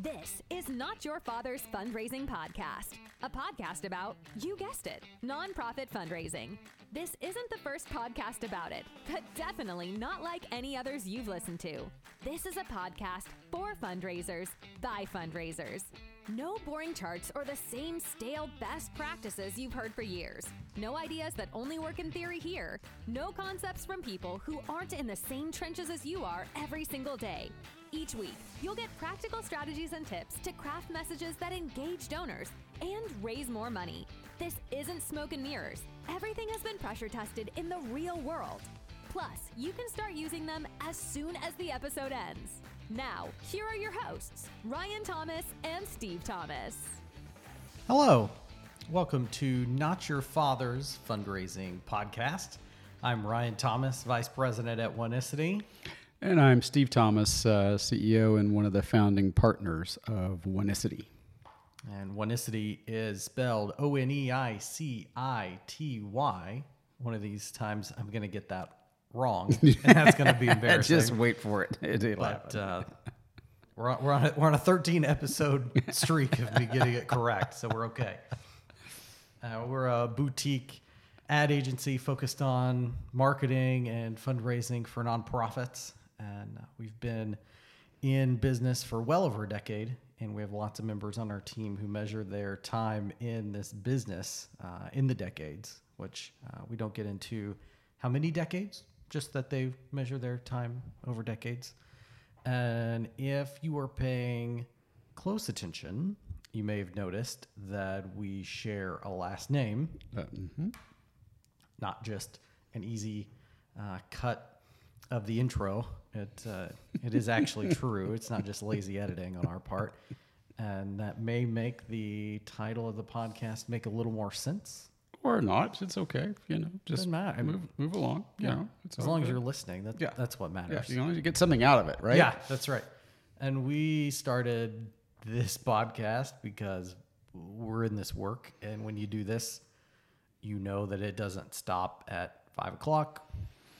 This is Not Your Father's Fundraising Podcast, a podcast about, you guessed it, nonprofit fundraising. This isn't the first podcast about it, but definitely not like any others you've listened to. This is a podcast for fundraisers by fundraisers. No boring charts or the same stale best practices you've heard for years. No ideas that only work in theory here. No concepts from people who aren't in the same trenches as you are every single day. Each week, you'll get practical strategies and tips to craft messages that engage donors and raise more money. This isn't smoke and mirrors. Everything has been pressure tested in the real world. Plus, you can start using them as soon as the episode ends. Now, here are your hosts, Ryan Thomas and Steve Thomas. Hello. Welcome to Not Your Father's Fundraising Podcast. I'm Ryan Thomas, Vice President at Oneicity. And I'm Steve Thomas, uh, CEO and one of the founding partners of Oneicity. And Oneicity is spelled O N E I C I T Y. One of these times I'm going to get that wrong, and that's going to be embarrassing. Just wait for it. It'll but uh, we're on, we're on a, we're on a 13 episode streak of me getting it correct, so we're okay. Uh, we're a boutique ad agency focused on marketing and fundraising for nonprofits, and uh, we've been in business for well over a decade. And we have lots of members on our team who measure their time in this business uh, in the decades, which uh, we don't get into how many decades, just that they measure their time over decades. And if you are paying close attention, you may have noticed that we share a last name, Uh, mhm. not just an easy uh, cut of the intro. It uh, it is actually true. It's not just lazy editing on our part, and that may make the title of the podcast make a little more sense. Or not. It's okay. You know, just Doesn't matter. move move along. You know, it's as long as you're listening, that, Yeah. that's what yeah, matters. as long as you get something out of it, right? Yeah, that's right. And we started this podcast because we're in this work. And when you do this, you know that it doesn't stop at five o'clock,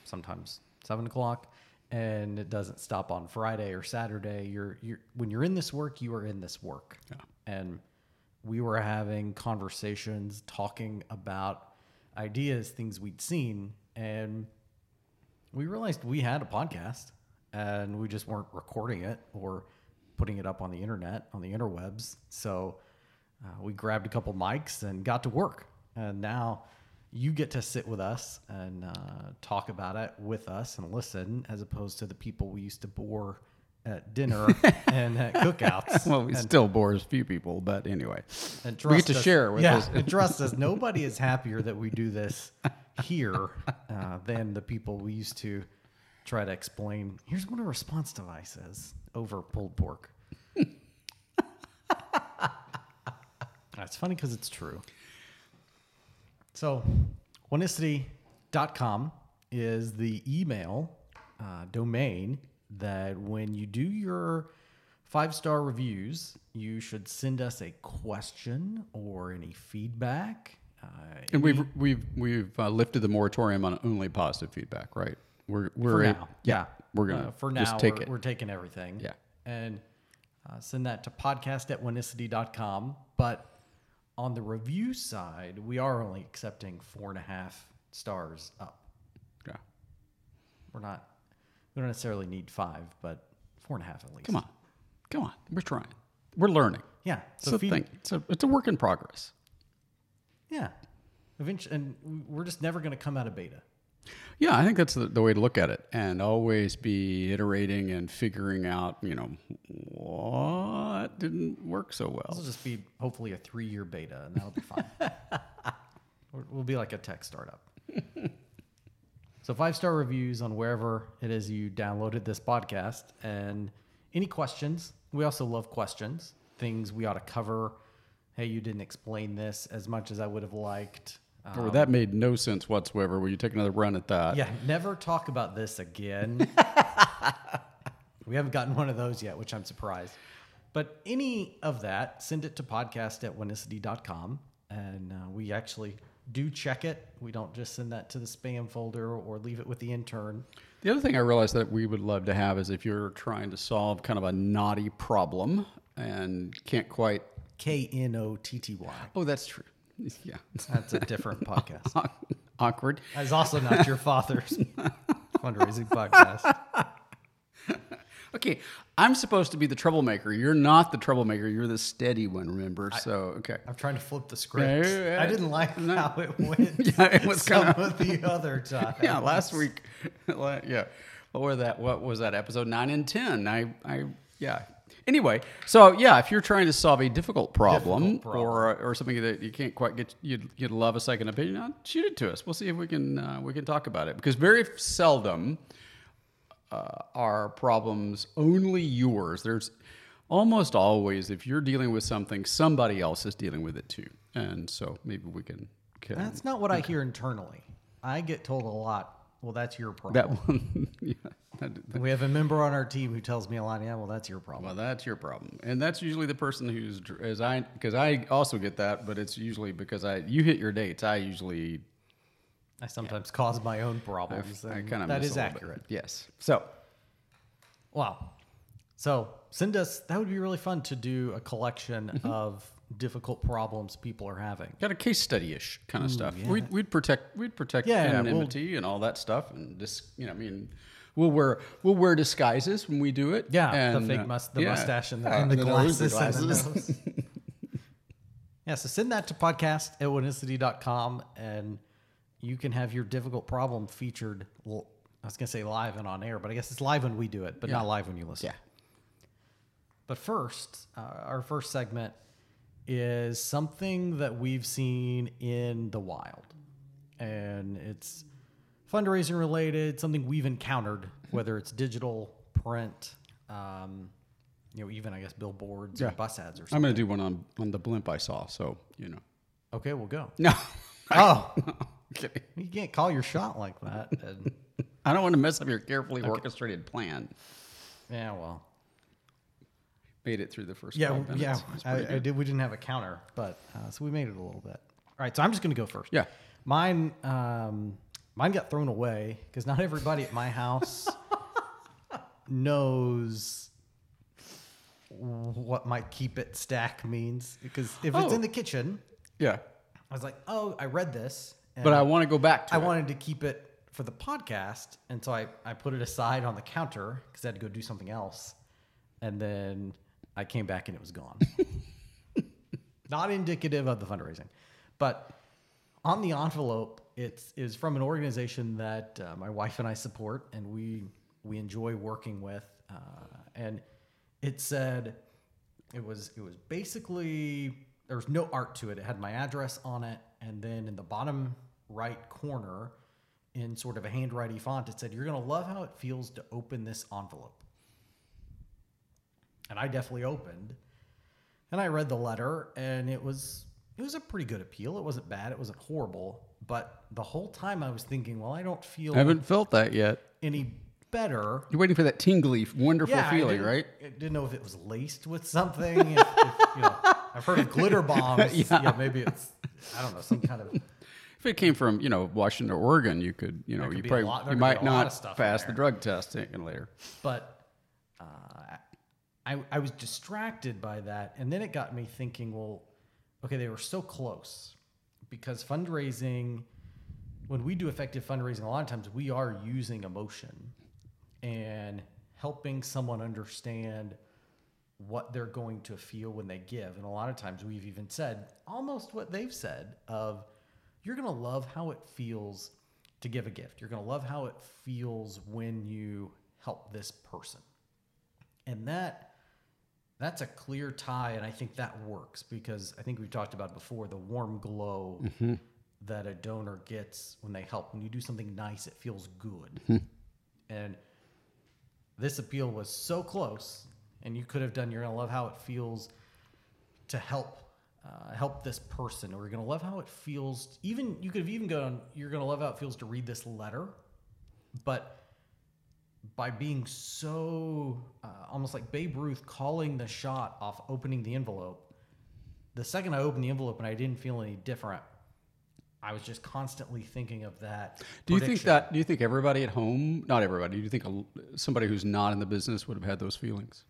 sometimes seven o'clock, and it doesn't stop on Friday or Saturday. You're, you're when you're in this work, you are in this work. Yeah. And we were having conversations, talking about ideas, things we'd seen, and we realized we had a podcast and we just weren't recording it or putting it up on the internet on the interwebs. So uh, we grabbed a couple mics and got to work. And now you get to sit with us and uh, talk about it with us and listen as opposed to the people we used to bore at dinner and at cookouts Well, we and, still bore a few people, but anyway, and we get to us- share with yeah, us. and trust us nobody is happier that we do this here uh, than the people we used to try to explain. Here's what a response device is over pulled pork. That's funny because it's true. So, oneicity.com is the email uh, domain that when you do your five star reviews, you should send us a question or any feedback. Uh, And we've we've we've uh, lifted the moratorium on only positive feedback, right? We're we're in- now. yeah, we're gonna Uh, for just now take we're, it. we're taking everything. Yeah. And uh, send that to podcast at oneicity.com. But on the review side, we are only accepting four and a half stars up. yeah. We're not, we don't necessarily need five, but four and a half at least. Come on, come on. We're trying. We're learning. Yeah. It's a thing. It's a it's a work in progress. Yeah. Eventually, and we're just never going to come out of beta. Yeah, I think that's the, the way to look at it, and always be iterating and figuring out, you know, what didn't work so well. This will just be hopefully a three year beta, and that'll be fine. We'll be like a tech startup. so, five star reviews on wherever it is you downloaded this podcast. And any questions? We also love questions, things we ought to cover. Hey, you didn't explain this as much as I would have liked. Um, Or that made no sense whatsoever. Will you take another run at that? yeah, never talk about this again. we haven't gotten one of those yet, which I'm surprised. But any of that, send it to podcast at oneicity.com. And uh, we actually do check it. We don't just send that to the spam folder or leave it with the intern. The other thing I realized that we would love to have is if you're trying to solve kind of a knotty problem and can't quite. K N O T T Y. Oh, that's true. Yeah, That's a different podcast. awkward. That's also not your father's fundraising podcast. Okay, I'm supposed to be the troublemaker. You're not the troublemaker. You're the steady one. Remember? so okay. I'm trying to flip the script. Yeah, yeah, I didn't like no. how it went. Yeah, it was some kinda- of the other time. Yeah, last week. yeah, what were that? What was that? Episode nine and ten. I, I, yeah. Anyway, so yeah, if you're trying to solve a difficult problem, Difficult problem. or or something that you can't quite get, you'd, you'd love a second opinion on, shoot it to us. We'll see if we can uh, we can talk about it because very seldom uh, are problems only yours. There's almost always if you're dealing with something, somebody else is dealing with it too, and so maybe we can. can That's not what I hear internally. I get told a lot. Well, that's your problem. that one, yeah. that- that- we have a member on our team who tells me a lot. Yeah, well, that's your problem. Well, that's your problem, and that's usually the person who's as I because I also get that, but it's usually because I you hit your dates. I usually I sometimes cause my own problems. I kind of that is accurate. Yes. So Wow. So send us. That would be really fun to do a collection Mm-hmm. of difficult problems people are having. got a case study ish kind of stuff. We'd, we'd protect we'd protect Yeah, yeah, we'll- anonymity and all that stuff, and just you know I mean. We'll wear we'll wear disguises when we do it. Yeah, and, the fake uh, mus- the yeah. mustache and the, Yeah, and the, nose, glasses, and the yeah, so send that to podcast at oneicity.com and you can have your difficult problem featured. Well, I was going to say live and on air, but I guess it's live when we do it, but Yeah. not live when you listen. Yeah. But first, uh, our first segment is something that we've seen in the wild. And it's fundraising related, something we've encountered, whether it's digital, print, um, you know, even I guess billboards or bus ads or something. I'm going to do one on on the blimp I saw. So you know. Okay, we'll go. No. Oh, Kidding. you can't call your shot like that. And, I don't want to mess up your carefully orchestrated plan. yeah, well, Made it through the first. yeah, 12 minutes. yeah. I, I did. We didn't have a counter, but uh, so we made it a little bit. All right, so I'm just going to go first. Yeah. Mine, um, mine got thrown away because not everybody at my house knows what my keep it stack means. Because if it's Oh. in the kitchen, Yeah. I was like, oh, I read this, and But I want to go back to I it. wanted to keep it for the podcast, and so I, I put it aside on the counter because I had to go do something else, and then I came back and it was gone. Not indicative of the fundraising, but on the envelope, it's is from an organization that uh, my wife and I support, and we we enjoy working with, uh, and it said it was it was basically there was no art to it. It had my address on it, and then in the bottom right corner, in sort of a handwriting font, it said, "You're gonna love how it feels to open this envelope." And I definitely opened, and I read the letter, and it was it was a pretty good appeal. It wasn't bad. It wasn't horrible. But the whole time I was thinking, well, I don't feel I haven't felt that yet. any better You're waiting for that tingly, wonderful yeah, feeling, didn't- right? I didn't know if it was laced with something. if, if, you know, I've heard of glitter bombs. yeah. maybe it's I don't know some kind of. If it came from, you know, Washington or Oregon, you could, you know, could you probably lot- you might a lot of not pass the drug test taken later. But uh, I I was distracted by that, and then it got me thinking. Well, okay, they were so close because fundraising. When we do effective fundraising, a lot of times we are using emotion and helping someone understand what they're going to feel when they give. And a lot of times we've even said almost what they've said of you're going to love how it feels to give a gift. You're going to love how it feels when you help this person. And that that's a clear tie and I think that works because I think we've talked about before the warm glow mm-hmm. that a donor gets when they help. When you do something nice, it feels good. Mm-hmm. And this appeal was so close, and you could have done. You're gonna love how it feels to help uh, help this person, or you're gonna love how it feels. Even you could have even gone. You're gonna love how it feels to read this letter, but by being so uh, almost like Babe Ruth calling the shot off opening the envelope. The second I opened the envelope and I didn't feel any different, I was just constantly thinking of that. Do you think that? Do you think everybody at home, not everybody, do you think a, somebody who's not in the business would have had those feelings?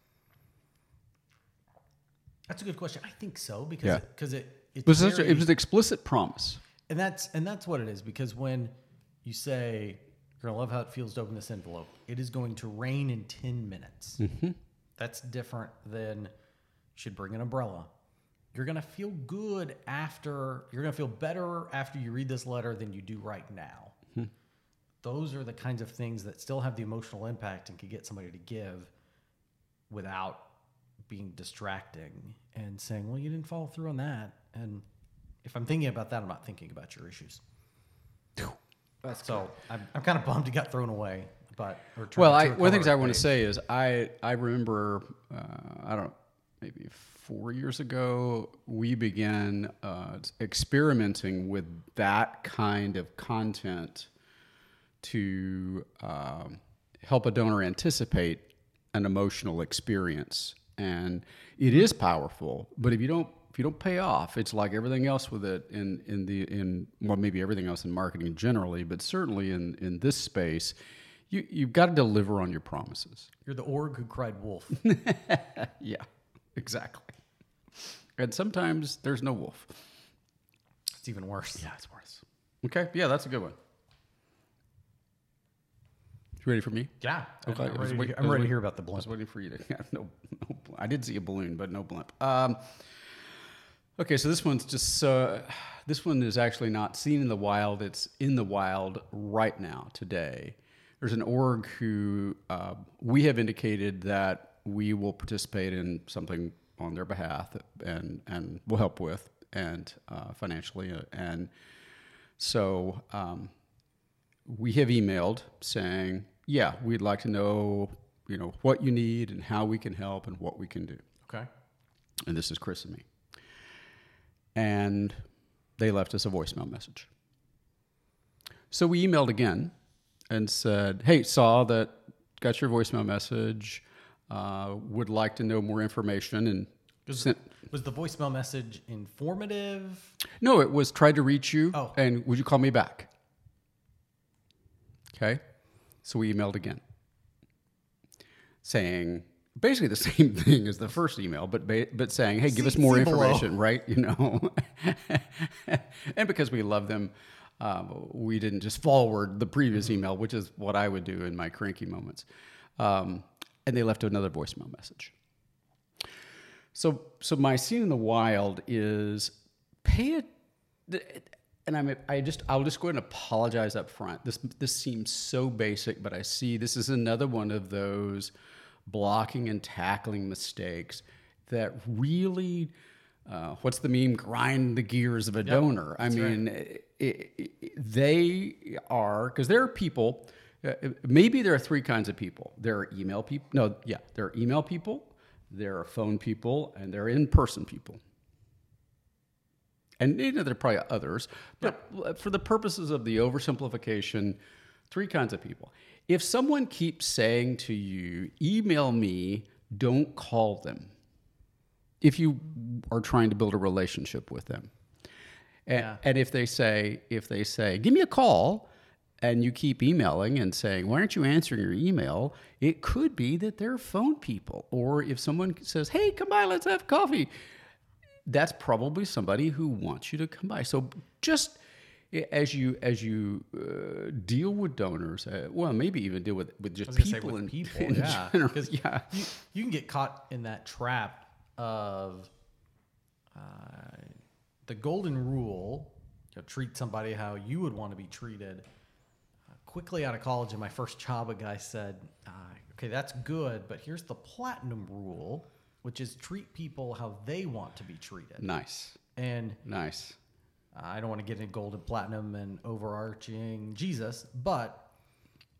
That's a good question. I think so because Yeah. because it It was, such a, it was an explicit promise. and that's and that's what it is because when you say you're gonna love how it feels to open this envelope, it is going to rain in ten minutes. Mm-hmm. That's different than should bring an umbrella. You're gonna feel good after. You're gonna feel better after you read this letter than you do right now. Hmm. Those are the kinds of things that still have the emotional impact and can get somebody to give without being distracting and saying, "Well, you didn't follow through on that." And if I'm thinking about that, I'm not thinking about your issues. so I'm, I'm kind of bummed it got thrown away. But or turned Well, I, into one of the things I want to say is I I remember uh, I don't know maybe four years ago we began uh, experimenting with that kind of content to um, help a donor anticipate an emotional experience, and it is powerful. But if you don't if you don't pay off, it's like everything else with it in in the in well maybe everything else in marketing generally, but certainly in in this space. You, you've got to deliver on your promises. You're the org who cried wolf. Yeah, exactly. And sometimes there's no wolf. it's even worse. Yeah, it's worse. Okay, yeah, that's a good one. You ready for me? Yeah. Okay, I'm, ready, wait- to, I'm ready to hear about the blimp. I was waiting for you to. Yeah, no, no, I did see a balloon, but no blimp. Um, okay, so this one's just so. This one is actually not seen in the wild. It's in the wild right now, today. There's an org who uh, we have indicated that we will participate in something on their behalf and and will help with and uh, financially uh, and so um, we have emailed saying, yeah, we'd like to know, you know, what you need and how we can help and what we can do. Okay. And this is Chris and me. And they left us a voicemail message. So we emailed again and said, hey, saw that, got your voicemail message, uh, would like to know more information. And sent, Was the voicemail message informative? no, it was tried to reach you Oh. and would you call me back? Okay. So we emailed again saying basically the same thing as the first email, but but saying, hey, give us more information, right? You know, and because we love them, um, we didn't just forward the previous email, which is what I would do in my cranky moments. Um, and they left another voicemail message. So, so my scene in the wild is pay it, and I'm I just I'll just go ahead and apologize up front. This this seems so basic, but I see this is another one of those blocking and tackling mistakes that really. Uh, what's the meme? Grind the gears of a donor. I mean, i i they are because there are people. Uh, maybe there are three kinds of people. There are email people. No, yeah, there are email people. There are phone people, and there are in-person people. And you know, there are probably others, but for the purposes of the oversimplification, three kinds of people. If someone keeps saying to you, email me, don't call them. If you are trying to build a relationship with them. And, Yeah. and if they say, if they say, give me a call, and you keep emailing and saying, why aren't you answering your email? It could be that they're phone people. Or if someone says, hey, come by, let's have coffee that's probably somebody who wants you to come by. So just as you as you uh, deal with donors, uh, well, maybe even deal with with just I was gonna say people with in people, in yeah. general. Because yeah, you, you can get caught in that trap of uh, the golden rule. You know, treat somebody how you would want to be treated. Uh, quickly out of college, in my first job, a guy said, uh, "Okay, that's good, but here's the platinum rule, which is treat people how they want to be treated." nice, And nice. I don't want to get into gold and platinum and overarching Jesus, but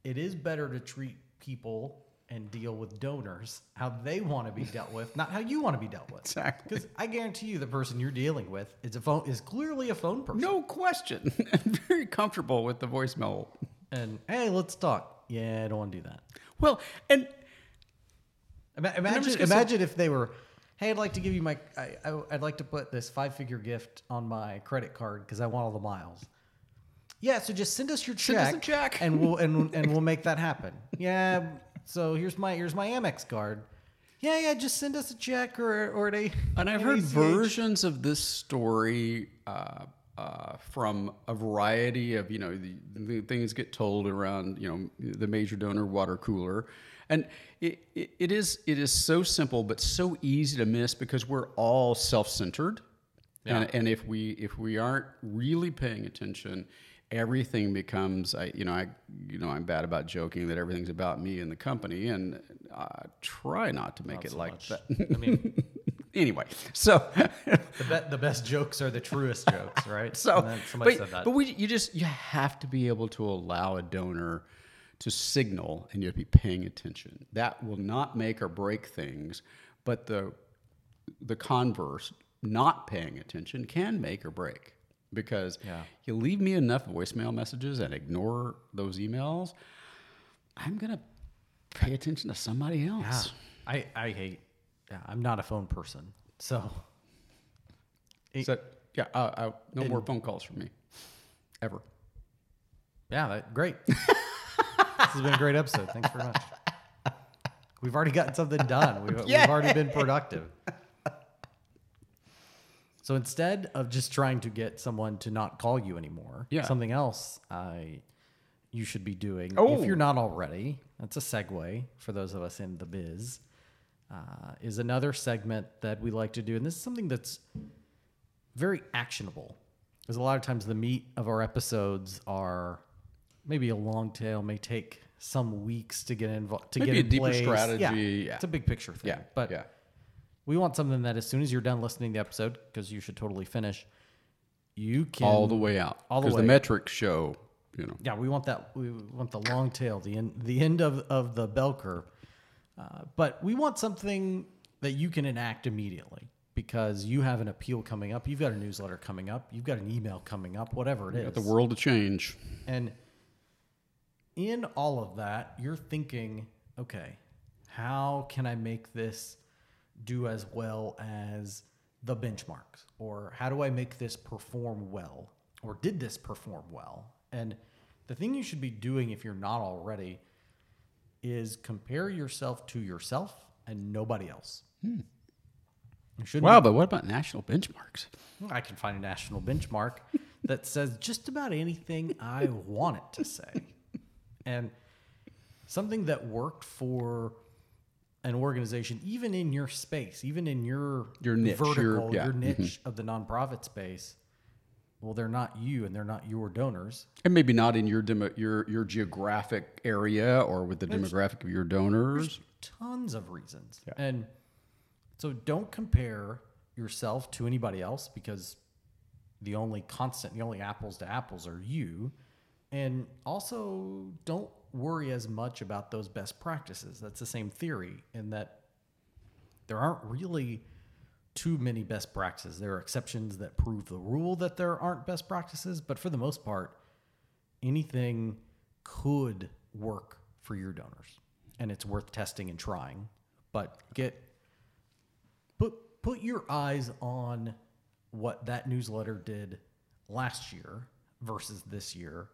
it is better to treat people and deal with donors how they want to be dealt with, not how you want to be dealt with. Exactly. Because I guarantee you, the person you're dealing with is a phone is clearly a phone person. No question. I'm very comfortable with the voicemail. And hey, let's talk. Yeah, I don't want to do that. Well, and Imagine, imagine if they were, hey, I'd like to give you my, I, I, I'd like to put this five figure gift on my credit card because I want all the miles. Yeah, so just send us your check, Send us a check. and we'll and and we'll make that happen. Yeah, so here's my here's my Amex card. yeah, yeah, just send us a check or or a. And I've heard ACH." versions of this story uh, uh, from a variety of, you know, the, the things get told around, you know, the major donor water cooler. And it, it, it is it is so simple, but so easy to miss because we're all self-centered. And, and if we if we aren't really paying attention, everything becomes I you know I you know I'm bad about joking that everything's about me and the company, and I try not to make it like much. that. I mean, anyway, so the, be- the best jokes are the truest jokes, right? so somebody but, said that. but we you just you have to be able to allow a donor to signal and you have to be paying attention. That will not make or break things, but the the converse, not paying attention, can make or break. Because Yeah. you leave me enough voicemail messages and ignore those emails, I'm gonna pay attention to somebody yeah, else. I I hate. Yeah, I'm not a phone person, so So yeah, uh, uh, no more phone calls from me, ever. yeah, that, great. has been a great episode. Thanks very much. We've already gotten something done. We've, we've already been productive. So instead of just trying to get someone to not call you anymore, Yeah. something else I you should be doing Oh. if you're not already. That's a segue for those of us in the biz. Uh, is another segment that we like to do, and this is something that's very actionable. Because a lot of times the meat of our episodes are maybe a long tail, may take some weeks to get involved to Maybe get a in deeper place. strategy, Yeah, yeah. it's a big picture thing. Yeah, but yeah. we want something that as soon as you're done listening to the episode, because you should totally finish, you can all the way out. all the Because way. the metrics show, you know. Yeah, we want that. We want the long tail, the end, the end of, of the bell curve. Uh, but we want something that you can enact immediately because you have an appeal coming up. You've got a newsletter coming up. You've got an email coming up. Whatever it is. Got the world to change. And in all of that, you're thinking, okay, how can I make this do as well as the benchmarks? Or how do I make this perform well? Or did this perform well? And the thing you should be doing if you're not already is compare yourself to yourself and nobody else. Hmm. You Wow, but what about national benchmarks? I can find a national benchmark that says just about anything I want it to say. And something that worked for an organization, even in your space, even in your, Your niche, your- vertical, yeah, your niche of the nonprofit space, well, they're not you and they're not your donors. And maybe not in your demo, your your geographic area or with the demographic of your donors. tons of reasons. And so don't compare yourself to anybody else because the only constant, the only apples to apples are you. And also don't worry as much about those best practices. That's the same theory in that there aren't really too many best practices. There are exceptions that prove the rule that there aren't best practices, but for the most part, anything could work for your donors and it's worth testing and trying but get put put your eyes on what that newsletter did last year versus this year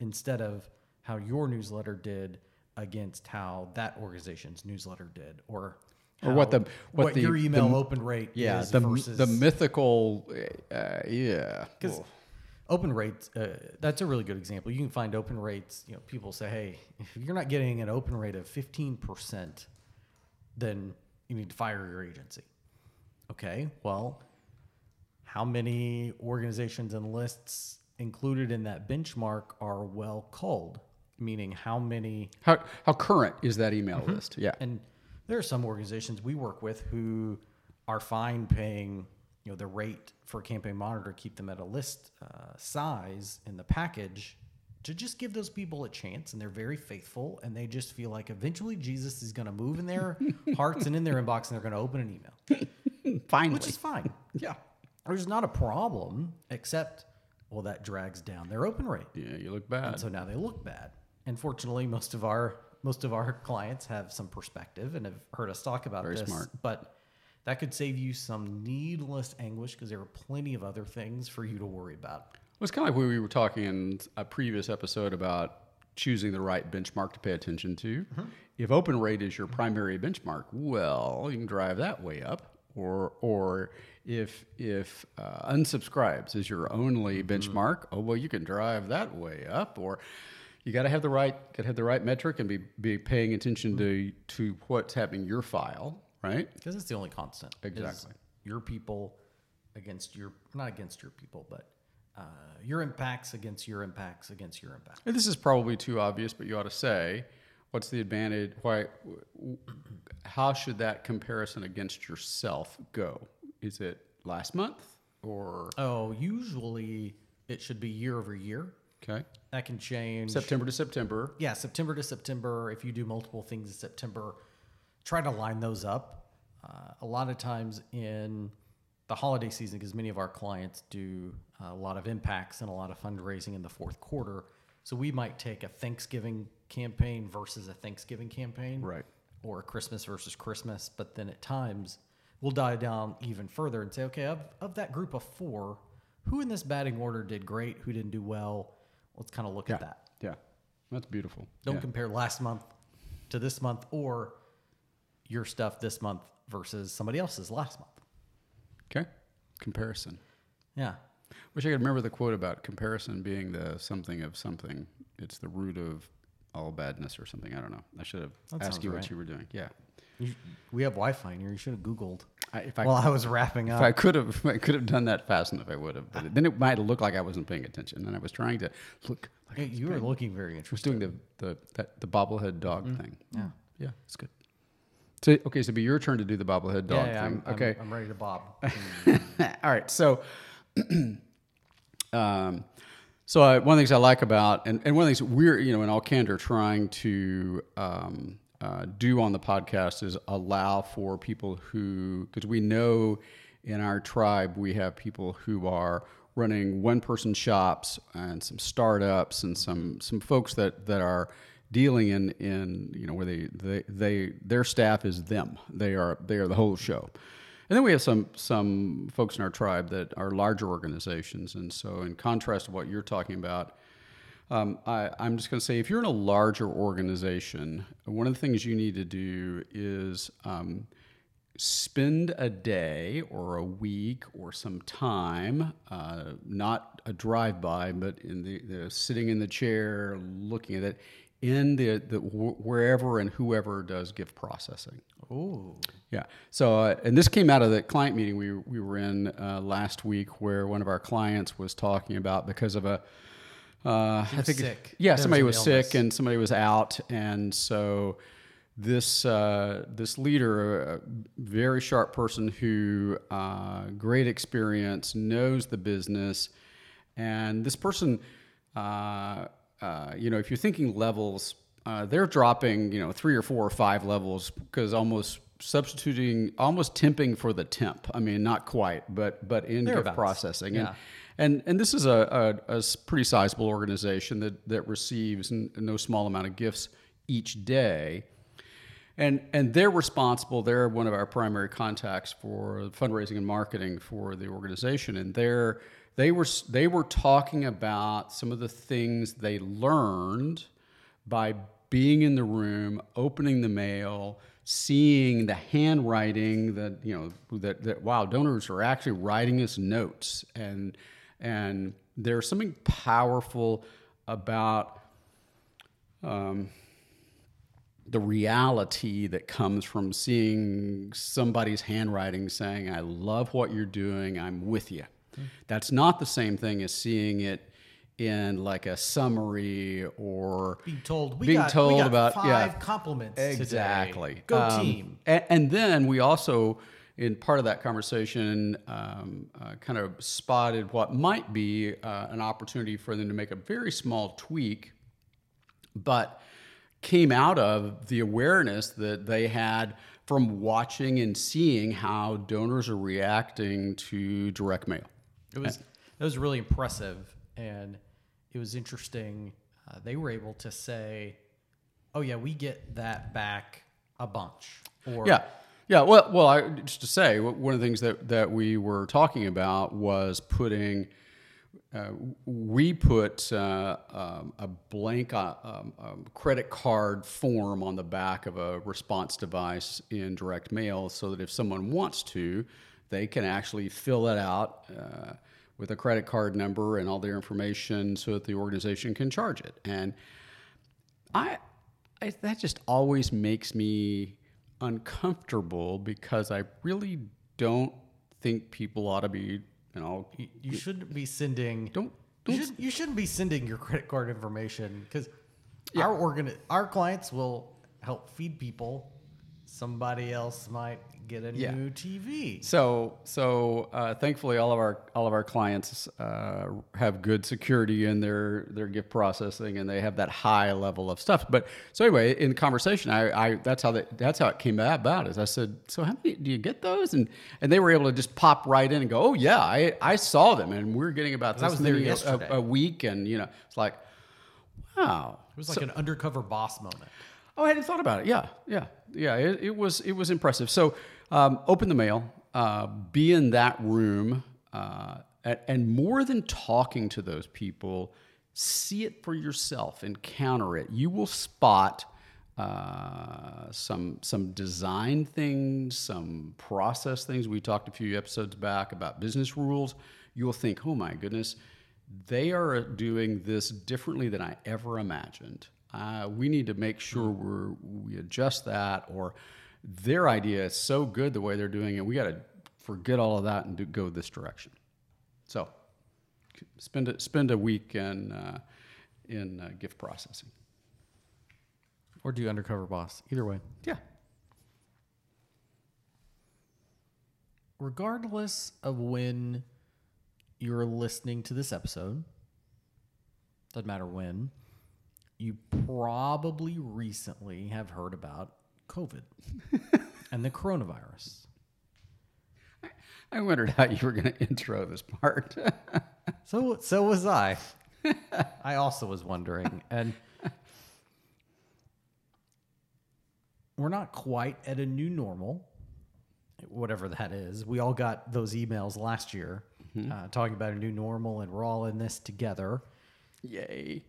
instead of how your newsletter did against how that organization's newsletter did or Or what the- what the- your email the- open rate Yeah, is the versus the mythical. Uh, yeah, because open rates, uh, that's a really good example. You can find open rates. You know, people say, "Hey, if you're not getting an open rate of 15 percent, then you need to fire your agency." Okay, well, how many organizations and lists included in that benchmark are well culled? Meaning, how many how how current is that email list? Yeah, and there are some organizations we work with who are fine paying, you know, the rate for Campaign Monitor to keep them at a list uh, size in the package to just give those people a chance. And they're very faithful, and they just feel like eventually Jesus is going to move in their hearts and in their inbox, and they're going to open an email, finally. which is fine. yeah, There's not a problem, except well, that drags down their open rate. yeah, you look bad. And so now they look bad. And fortunately, most of our most of our clients have some perspective and have heard us talk about Very this. smart. But that could save you some needless anguish because there are plenty of other things for you to worry about. Well, it's kind of like we were talking in a previous episode about choosing the right benchmark to pay attention to. Mm-hmm. If open rate is your primary benchmark, well, you can drive that way up. Or, or if if uh, unsubscribes is your only Mm-hmm. benchmark, oh well, you can drive that way up. Or you got to have the right got to have the right metric and be be paying attention to to what's happening in your file, right? because it's the only constant. Exactly. Your people against your not against your people, but uh, your impacts against your impacts against your impacts. And this is probably too obvious, but you ought to say, what's the advantage? Why? How should that comparison against yourself go? Is it last month or Oh, usually it should be year over year. okay That can change. September to September? yeah, September to September. If you do multiple things in September, try to line those up. Uh, a lot of times in the holiday season, because many of our clients do a lot of impacts and a lot of fundraising in the fourth quarter. So we might take a Thanksgiving campaign versus a Thanksgiving campaign. Right. Or a Christmas versus Christmas. But then at times, we'll dive down even further and say, okay, of, of that group of four, who in this batting order did great? Who didn't do well? Let's kind of look Yeah, at that. yeah, that's beautiful. Don't Yeah. compare last month to this month or your stuff this month versus somebody else's last month. Okay, comparison. Yeah. Wish I could remember the quote about comparison being the something of something. It's the root of all badness or something. I don't know. I should have That asked you right. what you were doing. Yeah. You, we have Wi Fi in here. You should have Googled. I, if I While I was wrapping If up. I could have, I could have done that fast enough, I would have. But then it might look like I wasn't paying attention, and I was trying to look. Like Hey, you were looking very interesting. I was doing the the that, the bobblehead dog thing. Mm-hmm. Yeah. yeah, it's good. So okay, so it'll be your turn to do the bobblehead dog yeah, yeah, thing. I'm, okay, I'm, I'm ready to bob. all right. So, um, so I, one of the things I like about, and, and one of the things we're, you know, in all candor, trying to um, uh, do on the podcast is allow for people who, because we know in our tribe we have people who are running one-person shops and some startups and some some folks that that are dealing in in you know where they they, they their staff is them. They are they are the whole show. And then we have some some folks in our tribe that are larger organizations, and so in contrast to what you're talking about, um, I, I'm just going to say if you're in a larger organization, one of the things you need to do is um, spend a day or a week or some time, uh, not a drive by, but in the, the sitting in the chair, looking at it, in the, the wherever and whoever does gift processing. Ooh. Yeah. So, uh, and this came out of the client meeting we, we were in uh, last week, where one of our clients was talking about because of a, uh, I was think, sick. yeah, There somebody was was sick and somebody was out, and so this uh, this leader, a very sharp person who uh, great experience, knows the business, and this person, uh, uh, you know, if you're thinking levels, uh, they're dropping, you know, three or four or five levels because almost substituting, almost temping for the temp. I mean, not quite, but but in processing, Yeah. and and and this is a a pretty sizable organization that that receives n- no small amount of gifts each day. And, and they're responsible. They're one of our primary contacts for fundraising and marketing for the organization. And they're, they, were, they were talking about some of the things they learned by being in the room, opening the mail, seeing the handwriting that, you know, that, that wow, donors are actually writing us notes. And, and there's something powerful about um, the reality that comes from seeing somebody's handwriting saying, I love what you're doing, I'm with you. That's not the same thing as seeing it in like a summary or Being told we being got, told about five yeah compliments today. exactly Go Um, team. and, and then we also in part of that conversation um, uh, kind of spotted what might be uh, an opportunity for them to make a very small tweak but came out of the awareness that they had from watching and seeing how donors are reacting to direct mail. It was that was really impressive, and it was interesting. Uh, they were able to say, "Oh yeah, we get that back a bunch." Or Yeah, yeah. Well, well, I, just to say, one of the things that that we were talking about was putting uh, we put uh, um, a blank uh, um, um, credit card form on the back of a response device in direct mail so that if someone wants to, they can actually fill it out uh, with a credit card number and all their information so that the organization can charge it. And I, I that just always makes me uncomfortable because I really don't think people ought to be, you know, You, you shouldn't be sending. don't You, don't should, you shouldn't be sending your credit card information because our organ, our clients will help feed people. Somebody else might get a Yeah. new TV. So, so uh, thankfully, all of our all of our clients uh, have good security in their their gift processing, and they have that high level of stuff. But so anyway, in conversation, I, I that's how that that's how it came about. Is I said, so how many do you get those? And and they were able to just pop right in and go, oh yeah, I I saw them, and we're getting about this was there many a, a, a week, and you know, it's like, wow, It was like an undercover boss moment. Oh, I hadn't thought about it. Yeah, yeah, yeah. It, it was it was impressive. So, um, open the mail, uh, be in that room, uh, and, and more than talking to those people, see it for yourself, encounter it. You will spot uh, some some design things, some process things. We talked a few episodes back about business rules. You'll think, oh my goodness, they are doing this differently than I ever imagined. Uh, we need to make sure we're, we adjust that, or their idea is so good the way they're doing it. We got to forget all of that and do, go this direction. So, spend a, spend a week in uh, in uh, gift processing. Or do undercover boss. Either way. Yeah. regardless of when you're listening to this episode, doesn't matter when, you probably recently have heard about COVID and the coronavirus. I wondered how you were going to intro this part. So so was I. I also was wondering and we're not quite at a new normal whatever that is. We all got those emails last year uh, talking about a new normal and we're all in this together. Yay!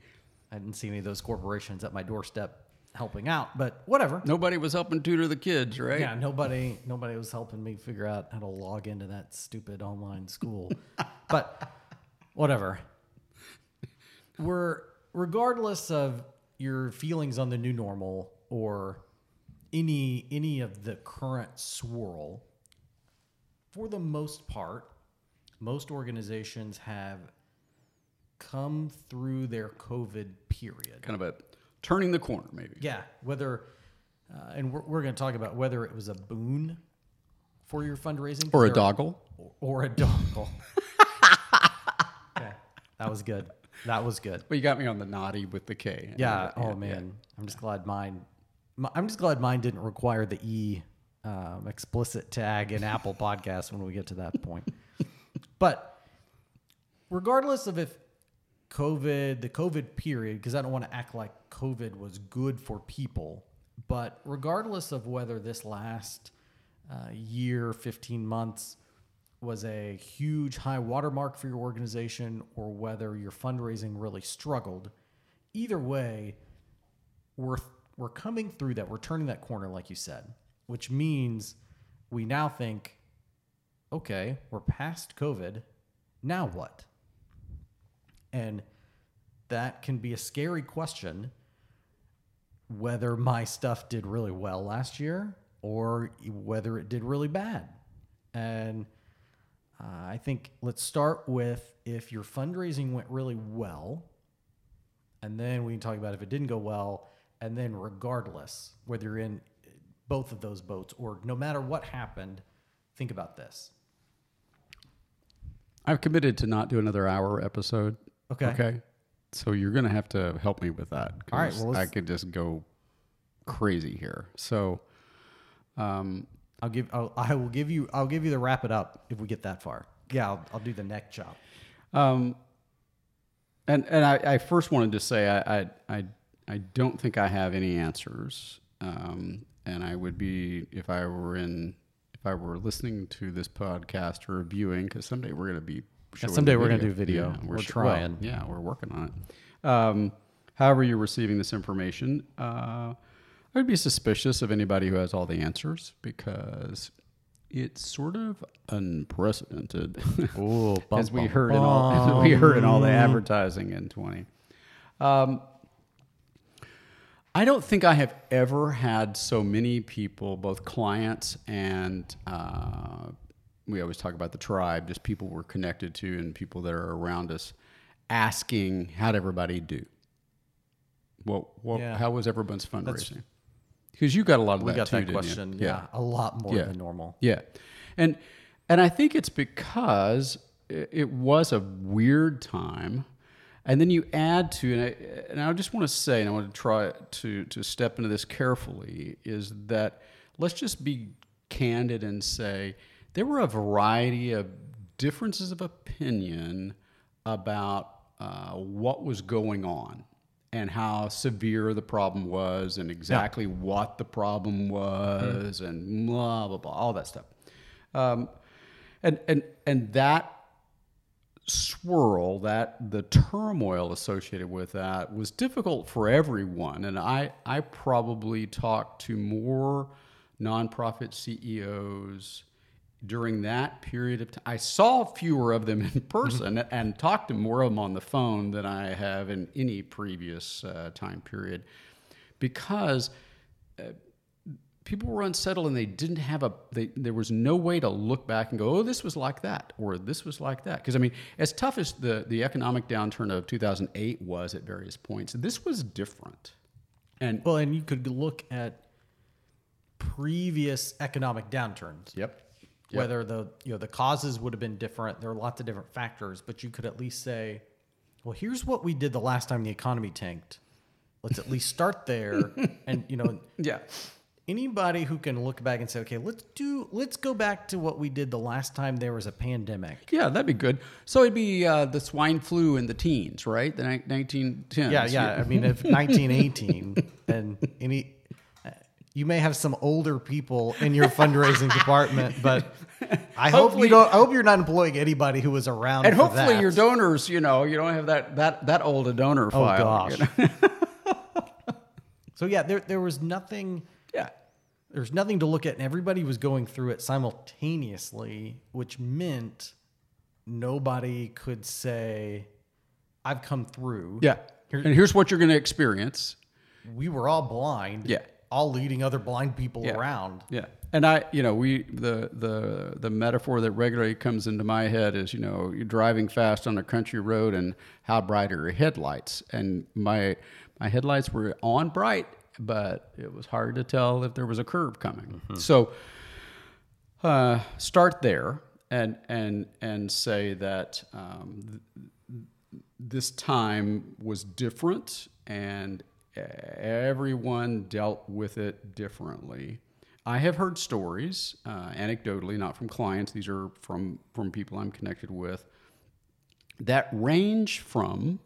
I didn't see any of those corporations at my doorstep helping out, but whatever. Nobody was helping tutor the kids, right? Yeah, nobody nobody was helping me figure out how to log into that stupid online school. but whatever. We're regardless of your feelings on the new normal or any any of the current swirl, for the most part, most organizations have come through their COVID period. Kind of a turning the corner, maybe. Yeah, whether, uh, and we're, we're going to talk about whether it was a boon for your fundraising Or a doggle. or, or a dongle. yeah, that was good. That was good. Well, you got me on the naughty with the K. Yeah. oh man, I'm just glad mine. mi- I'm just glad mine didn't require the e um, explicit tag in Apple Podcasts when we get to that point. but regardless of if COVID, the COVID period, because I don't want to act like COVID was good for people, but regardless of whether this last uh, year, 15 months was a huge high watermark for your organization or whether your fundraising really struggled, either way, we're we're coming through that. We're turning that corner, like you said, which means we now think, okay, we're past COVID. Now what? And that can be a scary question whether my stuff did really well last year or whether it did really bad. And uh, I think let's start with if your fundraising went really well, and then we can talk about if it didn't go well, and then regardless, whether you're in both of those boats or no matter what happened, think about this. I've committed to not do another hour episode. Okay. Okay. So you're going to have to help me with that. All right, well, I could just go crazy here. So, um, I'll give I'll, I will give you I'll give you the wrap it up if we get that far. Yeah, I'll, I'll do the neck chop. um, and and I, I first wanted to say I, I I I don't think I have any answers. Um, and I would be if I were in if I were listening to this podcast or reviewing because someday we're going to be someday we're gonna do video. Yeah, We're sh- trying. well, yeah, we're working on it. Um, however, you're receiving this information, uh, I'd be suspicious of anybody who has all the answers because it's sort of unprecedented. Ooh, as we heard in all we heard in all the advertising in 20. Um, I don't think I have ever had so many people, both clients and uh, we always talk about the tribe, just people we're connected to and people that are around us, asking how'd everybody do. Well, well Yeah. how was everyone's fundraising? Because you got a lot of we that got too, that question. Yeah. a lot more Yeah. than normal. Yeah, and and I think it's because it was a weird time, and then you add to and I, and I just want to say, and I want to try to to step into this carefully, is that let's just be candid and say there were a variety of differences of opinion about uh, what was going on and how severe the problem was and exactly what the problem was and blah blah blah all that stuff. Um, and and and that swirl that the turmoil associated with that was difficult for everyone. And i i probably talked to more nonprofit ceos during that period of time i saw fewer of them in person and talked to more of them on the phone than i have in any previous uh, time period because people were unsettled and they didn't have a they, there was no way to look back and go oh this was like that or this was like that. Because i mean as tough as the, the economic downturn of 2008 was at various points this was different. And Well, and you could look at previous economic downturns. Yep Whether the you know the causes would have been different, there are lots of different factors, but you could at least say, well, here's what we did the last time the economy tanked. Let's at least start there, and you know, yeah. anybody who can look back and say, okay, let's do, let's go back to what we did the last time there was a pandemic. yeah that'd be good. So it'd be uh, the swine flu in the teens right? The ni- 1910s Yeah, yeah. I mean, if 1918 and any, you may have some older people in your fundraising department, but I hope you don't. I hope you're not employing anybody who was around. and hopefully that. your donors you know you don't have that that that old a donor Oh file gosh. you know? so yeah, there there was nothing. yeah There's nothing to look at, and everybody was going through it simultaneously, which meant nobody could say, "I've come through." yeah Here- and here's what you're going to experience we were all blind. Yeah. All leading other blind people Yeah. around. Yeah. And I, you know, we the the the metaphor that regularly comes into my head is, you know, you're driving fast on a country road and how bright are your headlights? And my my headlights were on bright, but it was hard to tell if there was a curve coming. So uh, start there and and and say that um, th- this time was different and everyone dealt with it differently. I have heard stories, uh, anecdotally, not from clients. These are from from people I'm connected with that range from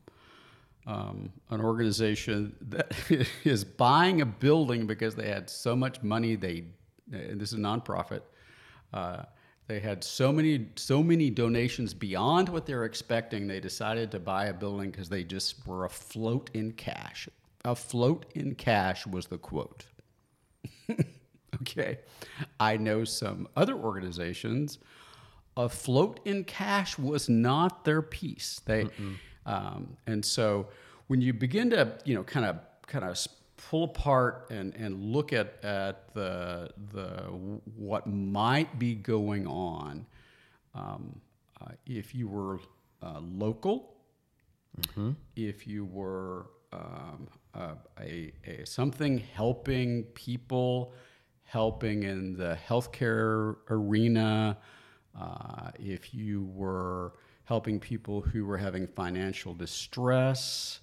um, an organization that is buying a building because they had so much money they this is a nonprofit uh, they had so many so many donations beyond what they're expecting they decided to buy a building because they just were afloat in cash afloat in cash was the quote. Okay. I know some other organizations. Afloat in cash was not their piece. They, um, and so when you begin to, you know, kind of, kind of pull apart and, and look at, at the, the, what might be going on, um, uh, if you were uh, local, if you were um, uh, a, a something helping people, helping in the healthcare arena, uh, if you were helping people who were having financial distress,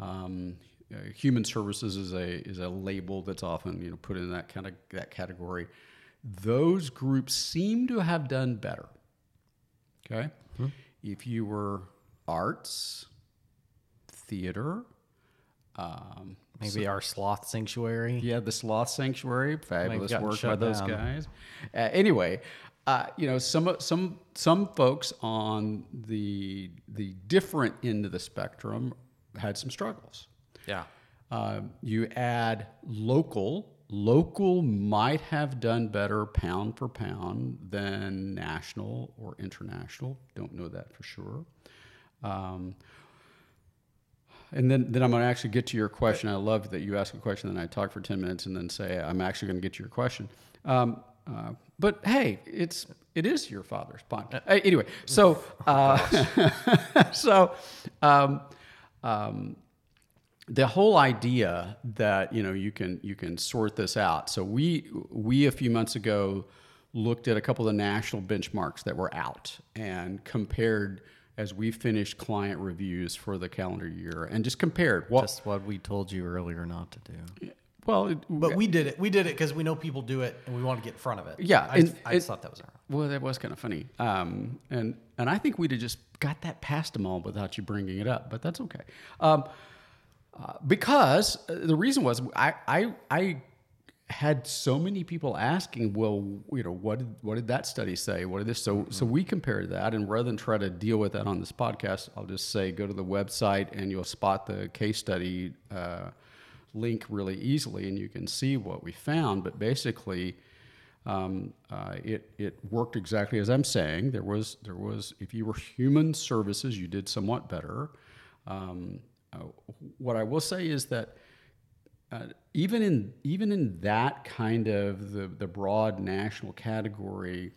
um, uh, human services is a is a label that's often you know put in that kind of that category. Those groups seem to have done better. Okay, if you were arts, theater, um, Maybe our sloth sanctuary. yeah, the Sloth Sanctuary, fabulous work by those down. guys. Uh, anyway, uh, you know, some some some folks on the the different end of the spectrum had some struggles. Yeah. Uh, you add local. Local might have done better pound for pound than national or international. Don't know that for sure. Um, and then, then I'm going to actually get to your question. I love that you ask a question, and I talk for 10 minutes, and then say I'm actually going to get to your question. Um, uh, but hey, it's it is your father's pond. Uh, anyway, so uh, so um, um, the whole idea that you know you can you can sort this out. So we we a few months ago looked at a couple of the national benchmarks that were out and compared as we finished client reviews for the calendar year and just compared what Just what we told you earlier not to do. well it, But we did it. We did it because we know people do it, and we want to get in front of it. Yeah, I, and I just it- thought that was wrong. Well, that was kind of funny. Um, and and I think we'd have just got that past them all without you bringing it up, but that's okay. Um, uh, because uh, the reason was I, I I had so many people asking, well, you know, what did what did that study say? What did this? So so we compared that, and rather than try to deal with that on this podcast, I'll just say go to the website and you'll spot the case study uh, link really easily, and you can see what we found. But basically. Um, uh, it it worked exactly as I'm saying. There was there was if you were human services, you did somewhat better. Um, uh, what I will say is that uh, even in even in that kind of the the broad national category,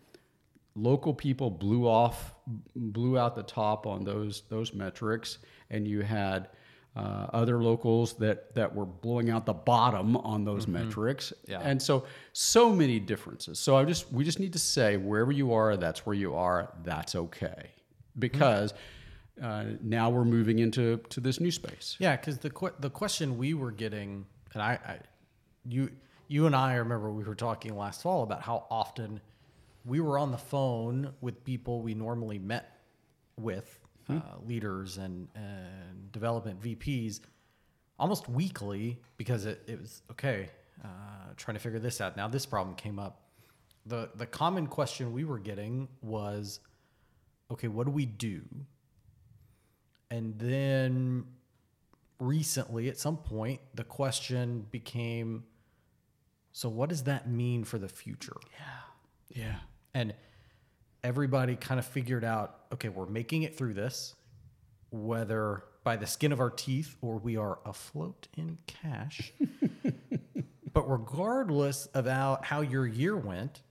local people blew off blew out the top on those those metrics, and you had. Uh, other locals that that were blowing out the bottom on those metrics, Yeah. and so so many differences. So I just we just need to say wherever you are, that's where you are. That's okay, because uh, now we're moving into to this new space. Yeah, because the que- the question we were getting, and I, I, you you and I remember we were talking last fall about how often we were on the phone with people we normally met with, uh, leaders and and development VPs, almost weekly because it, it was okay, uh, trying to figure this out. Now this problem came up. the The common question we were getting was, okay, what do we do? And then recently, at some point, the question became so, what does that mean for the future? Yeah. Yeah. And everybody kind of figured out okay, we're making it through this, whether by the skin of our teeth or we are afloat in cash. but regardless of how, how your year went,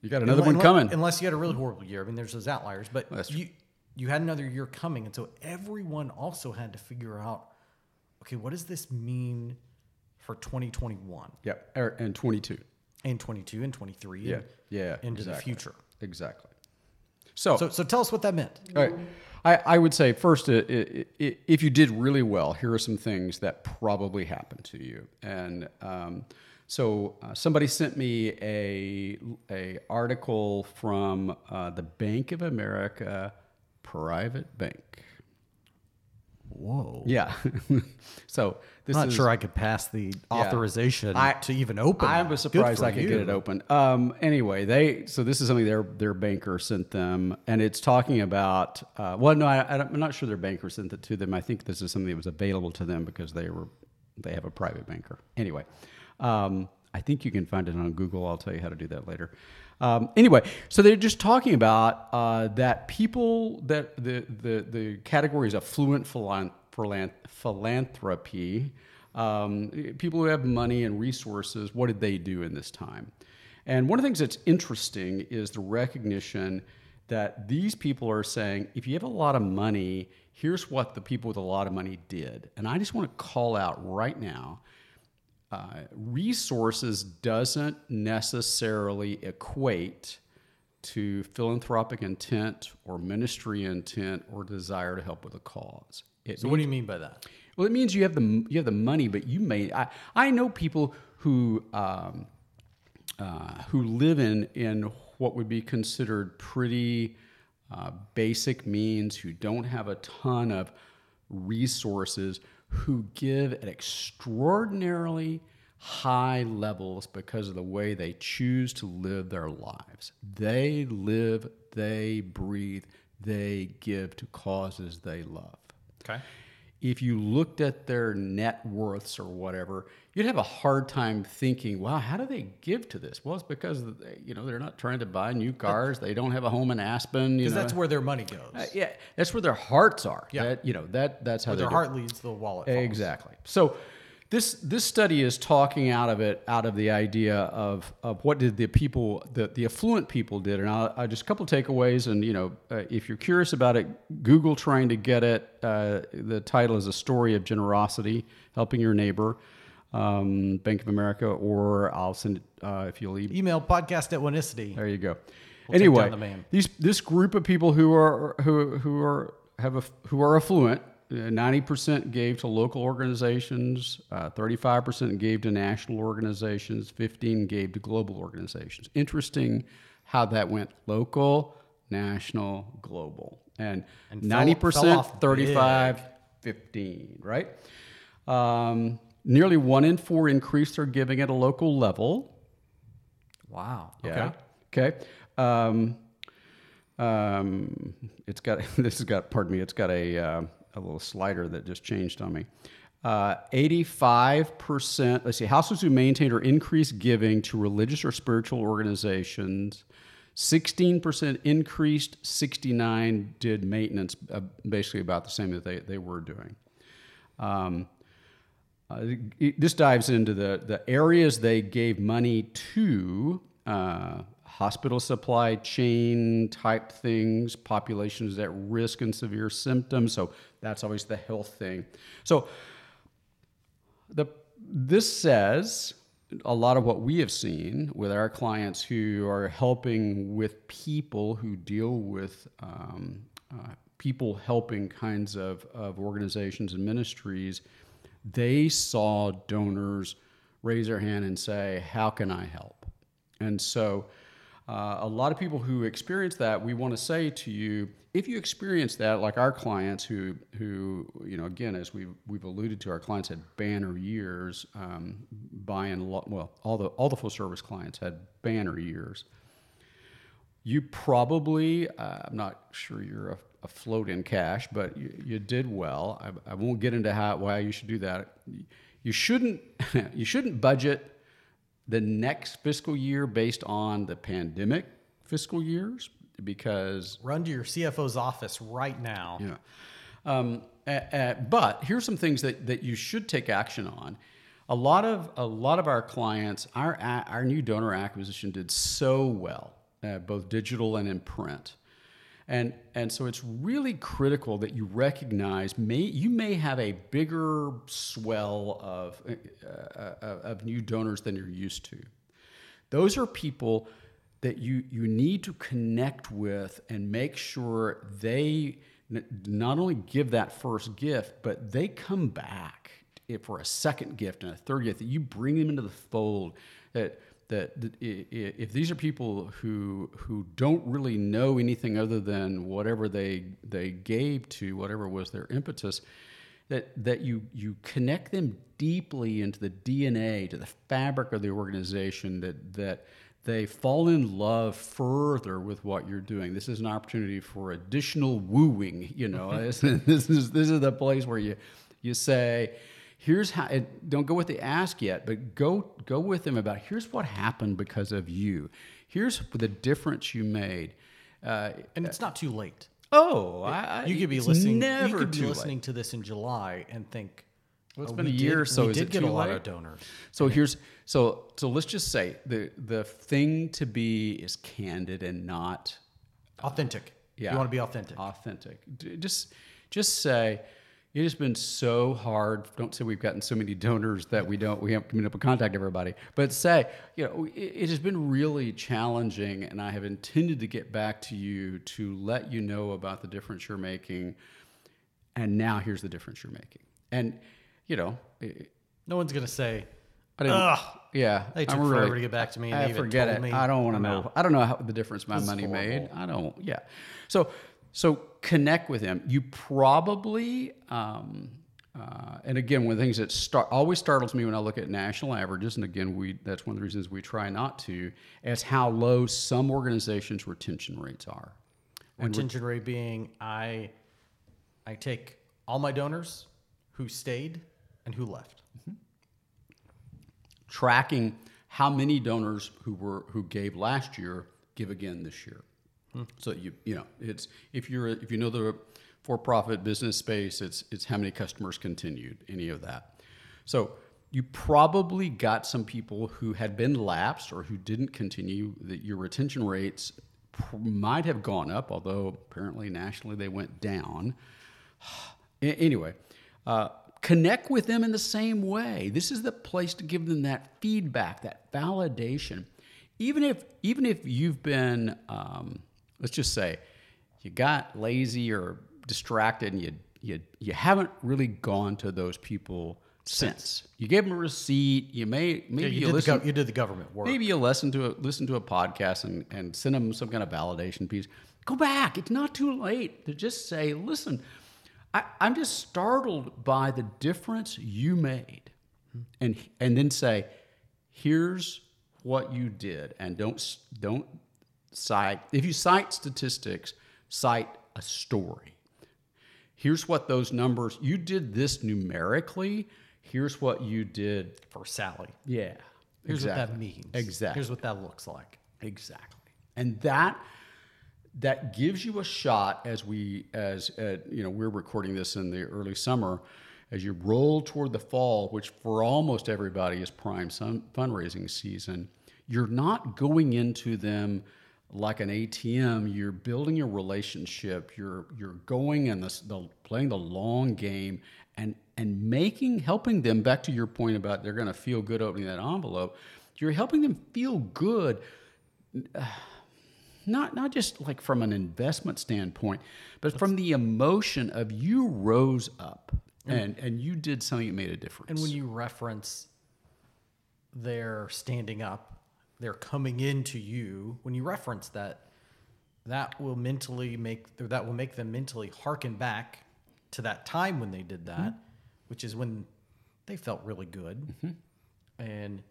You got another Unle- one coming. Unless you had a really horrible year. I mean, there's those outliers, but true. you you had another year coming, and so everyone also had to figure out, okay, what does this mean for 2021 Yep. Er, And 22. and 22 and 23 Yeah. and Yeah. into the future? Exactly. So, So so tell us what that meant. all right. I, I would say first, uh, if you did really well, here are some things that probably happened to you. And um, so uh, somebody sent me a, a article from uh, the Bank of America Private Bank. Whoa. Yeah. so this I'm not is, sure I could pass the authorization I- to even open. I was surprised I could you. get it open. Um, anyway, they so this is something their their banker sent them, and it's talking about. Uh, well, no, I, I'm not sure their banker sent it to them. I think this is something that was available to them because they were they have a private banker. Anyway, um, I think you can find it on Google. I'll tell you how to do that later. Um, anyway, so they're just talking about uh, that people that the the the categories of fluent philan- philan- philanthropy, um, people who have money and resources. What did they do in this time? And one of the things that's interesting is the recognition that these people are saying, if you have a lot of money, here's what the people with a lot of money did. And I just want to call out right now uh, resources doesn't necessarily equate to philanthropic intent or ministry intent or desire to help with a cause. It So what do you mean by that? well, it means you have the you have the money, but you may. I, I know people who um, uh, who live in in what would be considered pretty uh, basic means, who don't have a ton of resources, who give at extraordinarily high levels because of the way they choose to live their lives. They live, they breathe, they give to causes they love. Okay. If you looked at their net worths or whatever, you'd have a hard time thinking, "Wow, how do they give to this?" Well, it's because they, you know they're not trying to buy new cars. They don't have a home in Aspen. Because that's where their money goes. Uh, yeah, that's where their hearts are. Yeah. That, you know that that's how their it. heart leads, the wallet. follows. Exactly. So this this study is talking out of it, out of the idea of, of what did the people, the, the affluent people did, and I'll, I'll just a couple takeaways. And you know, uh, if you're curious about it, Google trying to get it. Uh, the title is a story of generosity, helping your neighbor, um, Bank of America, or I'll send it uh, if you'll email. Email podcast at Oneicity. There you go. We'll anyway, the these this group of people who are who who are have a, who are affluent. uh, Ninety percent gave to local organizations. uh, Thirty-five percent gave to national organizations. Fifteen gave to global organizations. Interesting how that went: local, national, global, and ninety percent, off 35, 15, Right. Um, nearly one in four increased their giving at a local level. Wow. Yeah. Okay. Okay. Um, um, it's got this has got pardon me. It's got a uh, a little slider that just changed on me. Uh, 85%, let's see, households who maintained or increased giving to religious or spiritual organizations, 16% increased, 69 did maintenance, uh, basically about the same that they, they were doing. Um, uh, it- this dives into the, the areas they gave money to uh, hospital supply chain type things, populations at risk and severe symptoms. So that's always the health thing. So the this says a lot of what we have seen with our clients who are helping with people who deal with um, uh, people helping kinds of, of organizations and ministries they saw donors raise their hand and say how can i help and so uh, a lot of people who experience that, we want to say to you, if you experience that, like our clients who, who you know, again, as we've, we've alluded to, our clients had banner years, um, by lo- well, all the all the full service clients had banner years. You probably, uh, I'm not sure you're a afloat in cash, but you, you did well. I, I won't get into how why you should do that. You shouldn't you shouldn't budget the next fiscal year based on the pandemic fiscal years because Run to your CFO's office right now. yeah. Um, a- a- but here's some things that, that you should take action on. A lot of a lot of our clients, our our new donor acquisition did so well, uh, both digital and in print. And, and so it's really critical that you recognize may, you may have a bigger swell of, uh, uh, of new donors than you're used to. Those are people that you, you need to connect with and make sure they not only give that first gift, but they come back if for a second gift and a third gift, that you bring them into the fold. That, that, that i- i- if these are people who, who don't really know anything other than whatever they, they gave to, whatever was their impetus, that that you you connect them deeply into the DNA, to the fabric of the organization, that that they fall in love further with what you're doing. This is an opportunity for additional wooing. You know, this, this is this is the place where you you say, here's how. It, don't go with the ask yet, but go go with them about here's what happened because of you. Here's the difference you made. Uh, And it's not too late. oh, I, I- You could be listening. Never you could be too late. listening to this in July and think, Well, it's "Oh, been a year did, so. We Is did it get a lot late? of donors. So here's so so let's just say the the thing to be is candid and not Authentic. yeah You want to be authentic. Authentic. Just just say it has been so hard. Don't say we've gotten so many donors that we don't we haven't committed up with contact everybody. But say you know it, it has been really challenging, and I have intended to get back to you to let you know about the difference you're making. And now here's the difference you're making. And you know. it- no one's gonna say, I didn't, Ugh, yeah, They took I'm forever really- to get back to me and I even forget it. me I don't want to know. I don't know how the difference my This money made. I don't. Yeah. So so connect with him. You probably um, Uh, and again, one of the things that start, always startles me when I look at national averages, and again, we that's one of the reasons we try not to, is how low some organizations' retention rates are. Retention rate being I I take all my donors who stayed and who left. Tracking how many donors who were who gave last year give again this year. So you you know it's if you're if you know the for-profit business space, it's it's how many customers continued, any of that. So you probably got some people who had been lapsed or who didn't continue. That your retention rates pr- might have gone up, although apparently nationally they went down. Anyway, uh, connect with them in the same way. This is the place to give them that feedback, that validation. Even if even if you've been, um, let's just say, you got lazy or distracted, and you you you haven't really gone to those people since. You gave them a receipt. You may maybe Yeah, you, you, did the listen. gov- you did the government work. Maybe you listen to a, listen to a podcast and, and send them some kind of validation piece. Go back. It's not too late to just say, listen, I, I'm just startled by the difference you made. And, and then say, here's what you did. And don't, don't cite, if you cite statistics, cite a story. Here's what those numbers, you did this numerically. Here's what you did for Sally. yeah. Here's what that means. Exactly. Here's what that looks like. Exactly. And that that gives you a shot as we as uh, you know we're recording this in the early summer as you roll toward the fall which for almost everybody is prime sun, fundraising season you're not going into them like an ATM you're building a relationship you're you're going and the, the playing the long game and and making helping them back to your point about they're going to feel good opening that envelope you're helping them feel good not not just like from an investment standpoint, but from the emotion of you rose up and and you did something that made a difference. And when you reference their standing up, they're coming into you. When you reference that, that will mentally make that will make them mentally harken back to that time when they did that, mm-hmm. which is when they felt really good, mm-hmm. and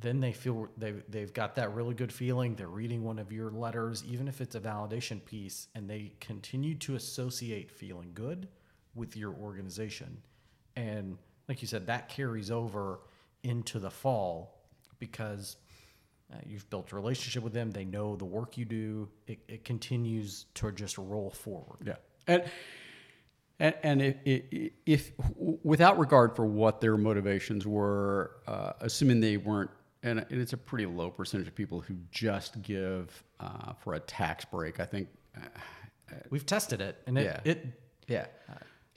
then they feel they've, they've got that really good feeling. They're reading one of your letters, even if it's a validation piece, and they continue to associate feeling good with your organization. And like you said, that carries over into the fall because uh, you've built a relationship with them. They know the work you do. It, it continues to just roll forward. Yeah. And and, and if, if, if without regard for what their motivations were, uh, assuming they weren't, and it's a pretty low percentage of people who just give uh, for a tax break. I think. Uh, We've tested it, and it, Yeah. it Yeah.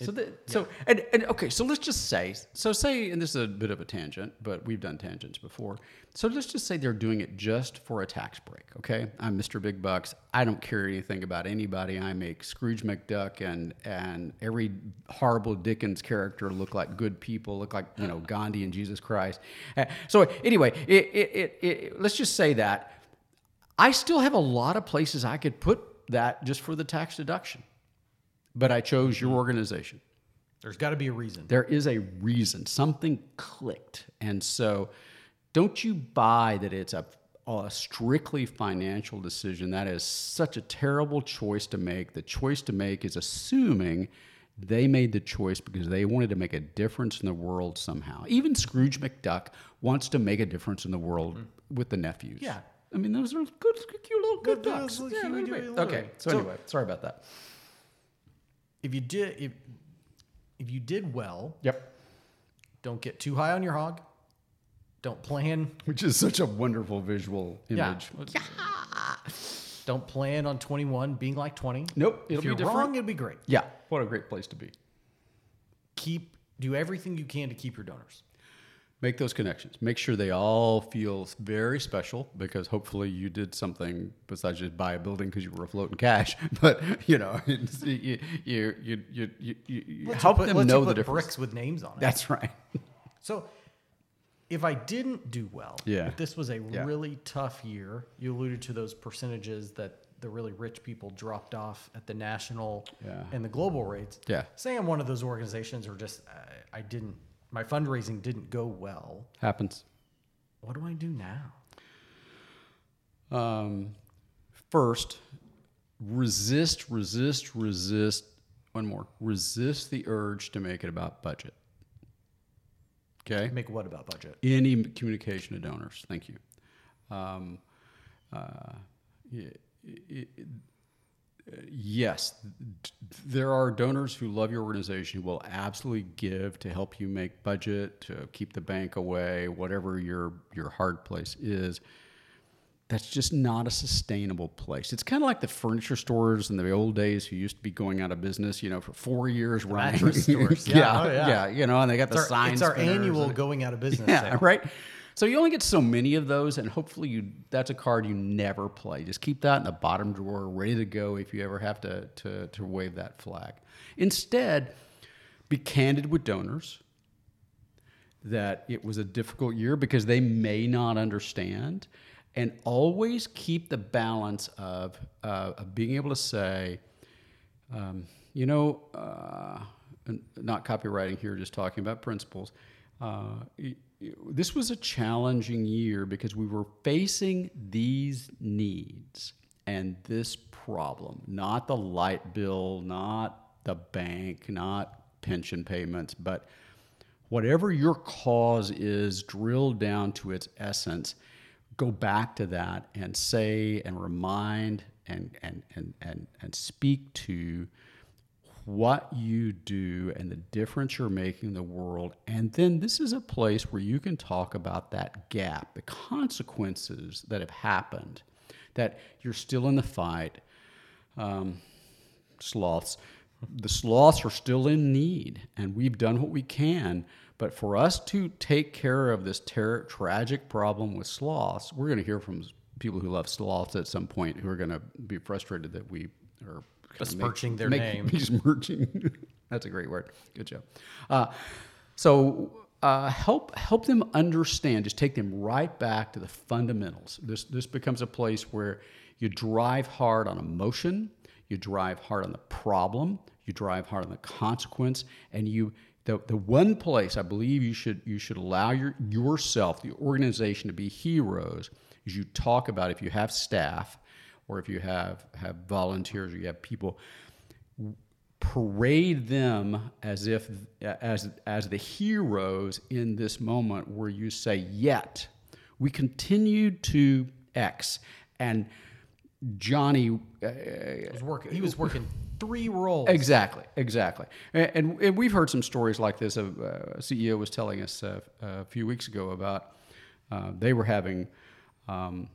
So, the, so and, and okay, so let's just say, so say, and this is a bit of a tangent, but we've done tangents before. So let's just say they're doing it just for a tax break. Okay, I'm Mr. Big Bucks. I don't care anything about anybody. I make Scrooge McDuck and and every horrible Dickens character look like good people, look like you know Gandhi and Jesus Christ. Uh, so anyway, it, it, it, it, let's just say that I still have a lot of places I could put that just for the tax deduction, but I chose your mm-hmm. organization. there's got to be a reason. There is a reason. Something clicked. And so don't you buy that it's a, a strictly financial decision. That is such a terrible choice to make. The choice to make is assuming they made the choice because they wanted to make a difference in the world somehow. Even Scrooge McDuck wants to make a difference in the world mm-hmm. with the nephews. Yeah. I mean, those are good, cute little good, ducks. Yeah, cute, they're cute great. little- Okay. So, So- anyway, sorry about that. If you did, if if you did well, Yep. don't get too high on your hog. Don't plan. Which is such a wonderful visual image. Yeah. image. Don't plan on 21 being like 20. Nope, If it'll you're be different. wrong, it'll be great. Yeah, what a great place to be. Keep do everything you can to keep your donors. Make those connections. Make sure they all feel very special because hopefully you did something besides just buy a building because you were floating cash. But you know, you, you, you, you, you, you Let you help put- them you know the difference. bricks with names on it. That's right. So if I didn't do well, Yeah. if this was a Yeah. really tough year, you alluded to those percentages that the really rich people dropped off at the national Yeah. and the global rates. Yeah. Say I'm one of those organizations, or just I, I didn't, my fundraising didn't go well. Happens. What do I do now? Um, first, resist, resist, resist. One more. Resist the urge to make it about budget. Okay. Make what about budget? Any communication to donors. Thank you. Um, uh, y- y- y- yes, there are donors who love your organization who will absolutely give to help you make budget, to keep the bank away, whatever your your hard place is. That's just not a sustainable place. It's kind of like the furniture stores in the old days who used to be going out of business, you know, for four years running. mattress stores. yeah, Yeah, oh, yeah, yeah. you know, and they got the It's our, signs. it's our annual going out of business. Yeah, sale. right. So you only get so many of those, and hopefully you that's a card you never play. Just keep that in the bottom drawer, ready to go if you ever have to to, to wave that flag. Instead, be candid with donors that it was a difficult year because they may not understand, and always keep the balance of uh, of being able to say, um, you know, uh, not copywriting here, just talking about principles. Uh, this was a challenging year because we were facing these needs and this problem, not the light bill, not the bank, not pension payments, but whatever your cause is drilled down to its essence go back to that and say and remind and and and and, and speak to what you do and the difference you're making in the world and then this is a place where you can talk about that gap the consequences that have happened that you're still in the fight um, sloths. The sloths are still in need, and we've done what we can. But for us to take care of this ter- tragic problem with sloths, we're going to hear from people who love sloths at some point who are going to be frustrated that we are Besmirching their make- name. Besmirching. That's a great word. Good job. Uh, so uh, help help them understand. Just take them right back to the fundamentals. This this becomes a place where you drive hard on emotion, you drive hard on the problem, you drive hard on the consequence, and you. The, the one place I believe you should you should allow your yourself the organization to be heroes is you talk about if you have staff or if you have have volunteers or you have people parade them as if as as the heroes in this moment where you say yet we continued to x and johnny uh, He was working. He was working three roles. Exactly, exactly. And, and, and we've heard some stories like this. Of, uh, a CEO was telling us uh, a few weeks ago about uh, they were having um,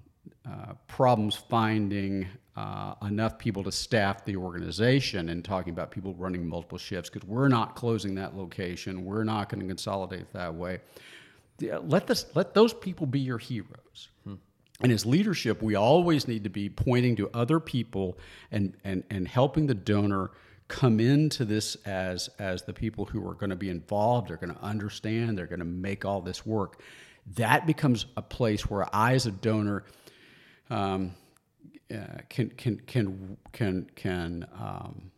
uh, problems finding uh, enough people to staff the organization and talking about people running multiple shifts because we're not closing that location. We're not going to consolidate that way. Let, this, let those people be your heroes. And as leadership, we always need to be pointing to other people and, and, and helping the donor come into this as, as the people who are going to be involved, they're going to understand, they're going to make all this work. That becomes a place where I, as a donor, um, uh, can can can can can um,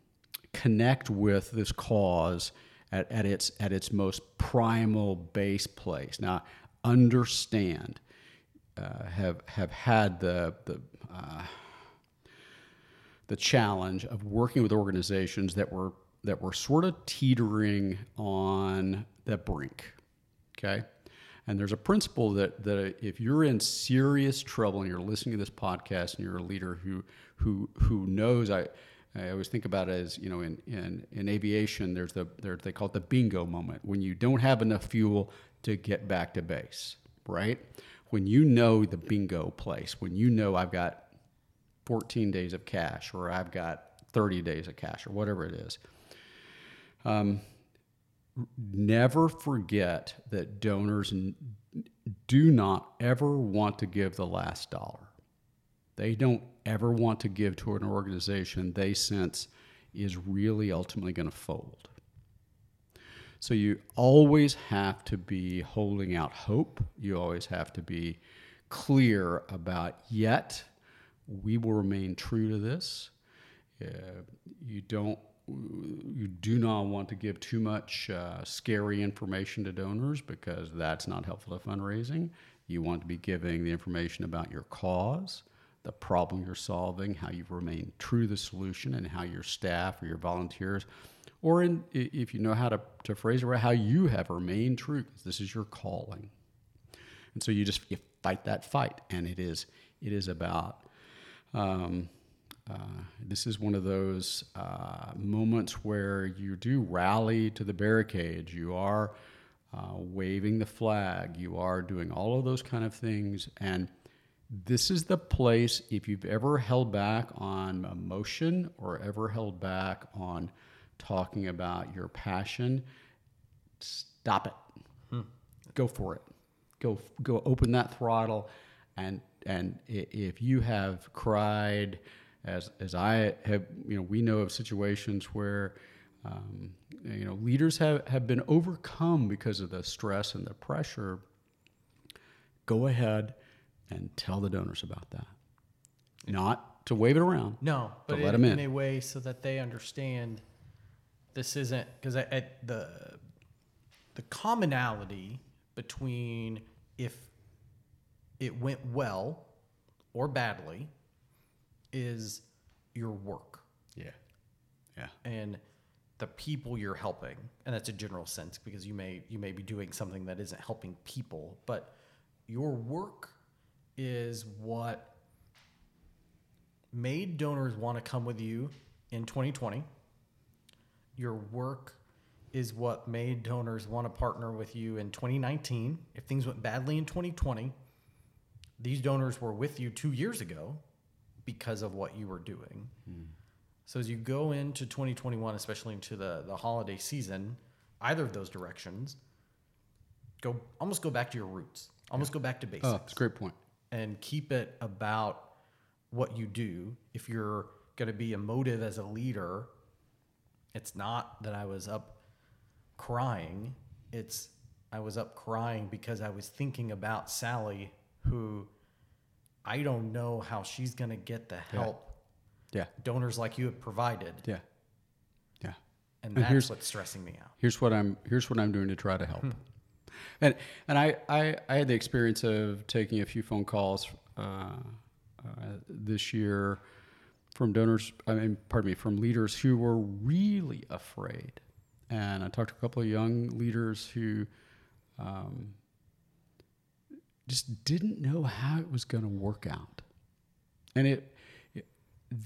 connect with this cause at, at its at its most primal base place. Now, understand uh, have have had the the uh, the challenge of working with organizations that were that were sort of teetering on the brink. Okay. And there's a principle that, that if you're in serious trouble and you're listening to this podcast and you're a leader who who who knows I I always think about it as you know in, in, in aviation there's the there, they call it the bingo moment. When you don't have enough fuel to get back to base right? When you know the bingo place when you know I've got 14 days of cash or I've got 30 days of cash or whatever it is um, never forget that donors do not ever want to give the last dollar. They don't ever want to give to an organization they sense is really ultimately going to fold. So you always have to be holding out hope. You always have to be clear about yet we will remain true to this. Uh, you don't you do not want to give too much uh, scary information to donors because that's not helpful to fundraising. You want to be giving the information about your cause, the problem you're solving, how you remain true to the solution, and how your staff or your volunteers, or in, if you know how to, to phrase it right, how you have remained true. This is your calling, and so you just you fight that fight, and it is it is about. Um, uh, this is one of those uh, moments where you do rally to the barricades. You are uh, waving the flag. You are doing all of those kind of things. And this is the place, if you've ever held back on emotion or ever held back on talking about your passion, stop it. Hmm. Go for it. Go, go open that throttle. And, and if you have cried, as as I have, you know, we know of situations where, um, you know, leaders have have been overcome because of the stress and the pressure. Go ahead and tell the donors about that, not to wave it around. No, but let in, them in. in a way so that they understand this isn't because at the the commonality between if it went well or badly is your work. Yeah, yeah, and the people you're helping and that's a general sense because you may you may be doing something that isn't helping people but your work is what made donors want to come with you in 2020 your work is what made donors want to partner with you in 2019 if things went badly in 2020 these donors were with you 2 years ago because of what you were doing. Mm. So as you go into 2021, especially into the the holiday season, either of those directions, go almost go back to your roots. Almost yeah. go back to basics. Oh, that's a great point. And keep it about what you do. If you're going to be emotive as a leader, it's not that I was up crying. It's I was up crying because I was thinking about Sally who I don't know how she's going to get the help yeah. donors like you have provided. Yeah. Yeah. And, and that's what's stressing me out. Here's what I'm here's what I'm doing to try to help. Hmm. And and I, I I had the experience of taking a few phone calls uh, uh, this year from donors. I mean, pardon me, from leaders who were really afraid. And I talked to a couple of young leaders who um, just didn't know how it was going to work out. And it, it,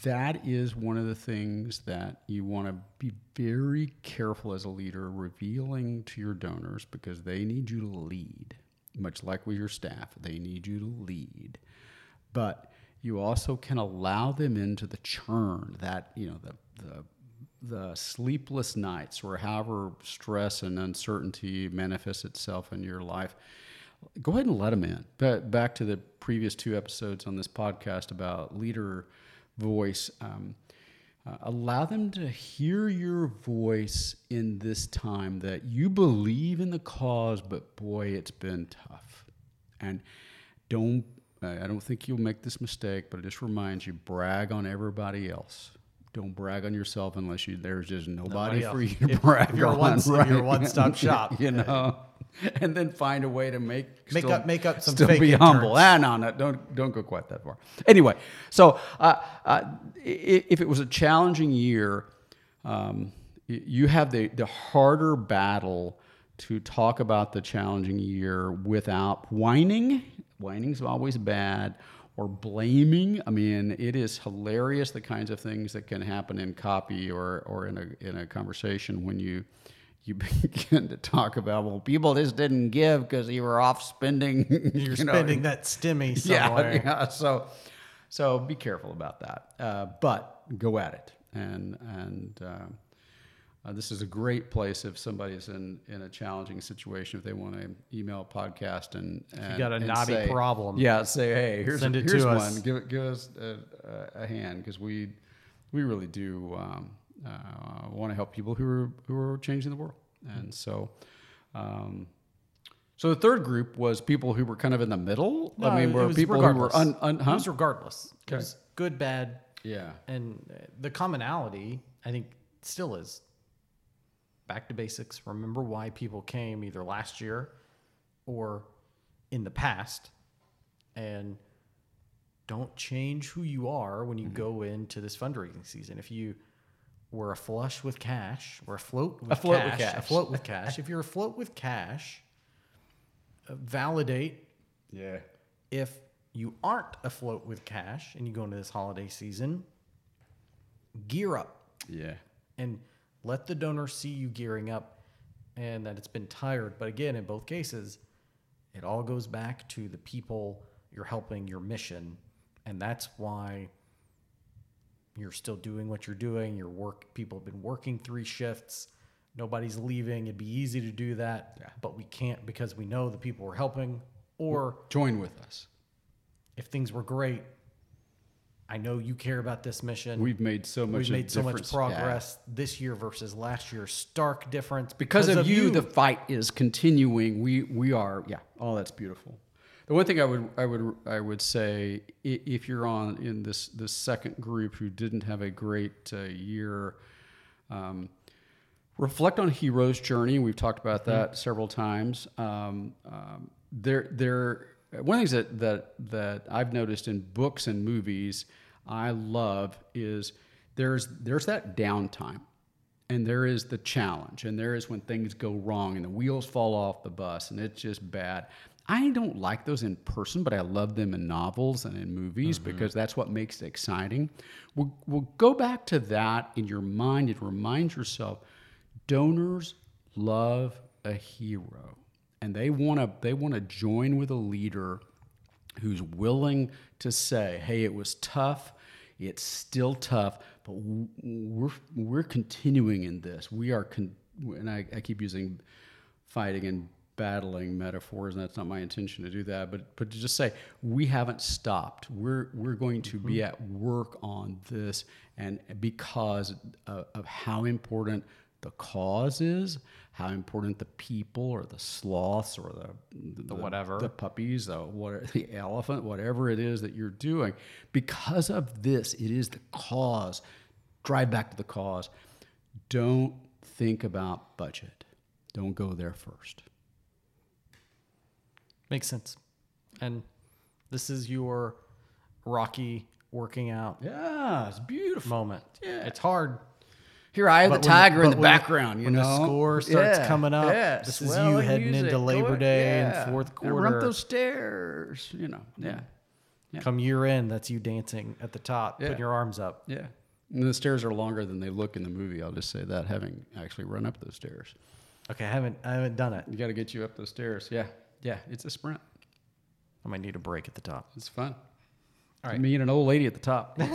that is one of the things that you want to be very careful as a leader revealing to your donors because they need you to lead, much like with your staff, they need you to lead. But you also can allow them into the churn that, you know, the, the the sleepless nights or however stress and uncertainty manifests itself in your life go ahead and let them in. But back to the previous two episodes on this podcast about leader voice. Um, uh, allow them to hear your voice in this time that you believe in the cause, but boy, it's been tough. And don't, I don't think you'll make this mistake, but it just reminds you brag on everybody else. Don't brag on yourself unless you there's just nobody, nobody for you to if, brag you're on. One, right? You're one stop shop, you know. and then find a way to make make still, up make up some still be humble. Ah, no, no, don't don't go quite that far. Anyway, so uh, uh, if it was a challenging year, um, you have the the harder battle to talk about the challenging year without whining. Whining's always bad. Or blaming. I mean, it is hilarious the kinds of things that can happen in copy or, or in a in a conversation when you you begin to talk about well people just didn't give because you were off spending you're you spending that stimmy somewhere. yeah, yeah so so be careful about that. Uh, but go at it. And and uh, uh, this is a great place if somebody's in, in a challenging situation if they want to email a podcast and, and you got a knobby say, problem yeah say hey here's, Send it here's to one. Us. give, give us a, a hand because we we really do um, uh, want to help people who are who are changing the world. And so, um, so the third group was people who were kind of in the middle. No, I mean, were people regardless. who were un, un huh? It was regardless. Okay. Was, good, bad, Yeah. and the commonality I think still is back to basics. Remember why people came either last year or in the past, and don't change who you are when you Mm-hmm. go into this fundraising season. If you were aflush with cash, or afloat with Afloat with cash, cash. afloat with cash. if you're afloat with cash, uh, validate Yeah. if you aren't afloat with cash and you go into this holiday season, gear up Yeah. and let the donor see you gearing up and that it's been tired. But again, in both cases, it all goes back to the people you're helping your mission. And that's why you're still doing what you're doing. Your work people have been working three shifts. Nobody's leaving. It'd be easy to do that, Yeah. but we can't because we know the people we're helping. Or Join with us. if things were great, I know you care about this mission. We've made so much. We've made so much difference. Yeah. progress this year versus last year. Stark difference because, of, you, the fight is continuing. We we are yeah. Oh, that's beautiful. The one thing I would I would I would say if you're on in this this second group who didn't have a great uh, year, um, reflect on hero's journey. We've talked about that several times. Um, um, there there one of the things that that that I've noticed in books and movies I love is there's there's that downtime and there is the challenge and there is when things go wrong and the wheels fall off the bus and it's just bad i don't like those in person but i love them in novels and in movies mm-hmm. because that's what makes it exciting we'll, we'll go back to that in your mind and remind yourself donors love a hero and they want to they want to join with a leader who's willing to say, "Hey, it was tough. It's still tough, but we're we're continuing in this. We are, con- and I, I keep using fighting and battling metaphors, and that's not my intention to do that. But but to just say we haven't stopped. We're we're going to be mm-hmm. at work on this, and because of, of how important the cause is, how important the people or the sloths or the the, whatever. the puppies, the what, the elephant, whatever it is that you're doing, because of this, it is the cause. Drive back to the cause. Don't think about budget. Don't go there first. Makes sense. And this is your Rocky working out Yeah, it's beautiful. moment. Yeah. It's hard. Here I have but the when- tiger in the background. You when know, the score starts Yeah, coming up, yeah, this is you heading music, into Labor Day and yeah. fourth And Run quarter. those stairs. You know, yeah, Yeah. Come year end, that's you dancing at the top, putting your arms up. yeah. And the stairs are longer than they look in the movie. I'll just say that, having actually run up those stairs. Okay, I haven't I haven't done it. You got to get you up those stairs. Yeah, yeah. It's a sprint. I might need a break at the top. It's fun. All right. Me and an old lady at the top.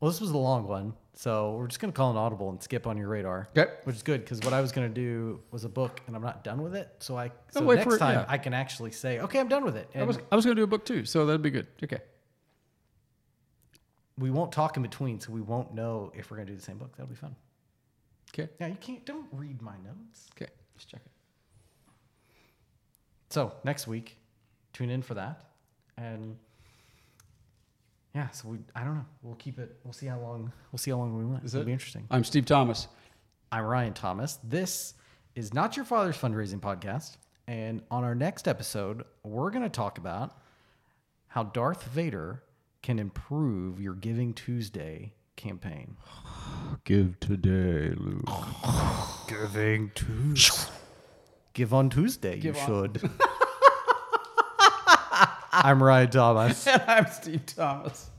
Well, this was a long one, so we're just gonna call an audible and skip on your radar. Okay. Which is good because what I was gonna do was a book, and I'm not done with it. So I so wait next for it, time yeah. I can actually say, okay, I'm done with it. I And was I was going to do a book too, so that'd be good. Okay. we won't talk in between, so we won't know if we're gonna do the same book. That'll be fun. Okay. Yeah, you can't. Don't read my notes. Okay. Let's check it. So next week, tune in for that, and yeah. So we, I don't know. We'll keep it. We'll see how long. We'll see how long we went. Is It'll it? be interesting. I'm Steve Thomas. I'm Ryan Thomas. This is not your father's fundraising podcast, and on our next episode, we're going to talk about how Darth Vader can improve your Giving Tuesday campaign. Give today, Luke. Giving Tuesday. Give on Tuesday, Give you on- should. I'm Ryan Thomas. and I'm Steve Thomas.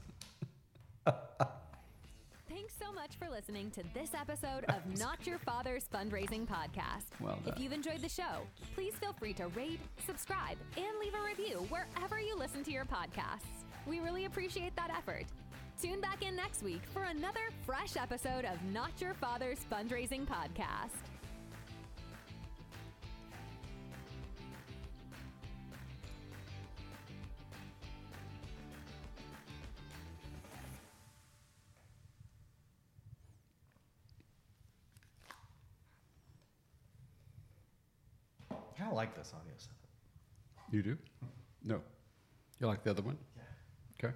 Thanks so much for listening to this episode of Not Your Father's Fundraising Podcast. Well If you've enjoyed the show, please feel free to rate, subscribe, and leave a review wherever you listen to your podcasts. We really appreciate that effort. Tune back in next week for another fresh episode of Not Your Father's Fundraising Podcast. I kind of like this audio setup. You do? No. You like the other one? Yeah. Okay.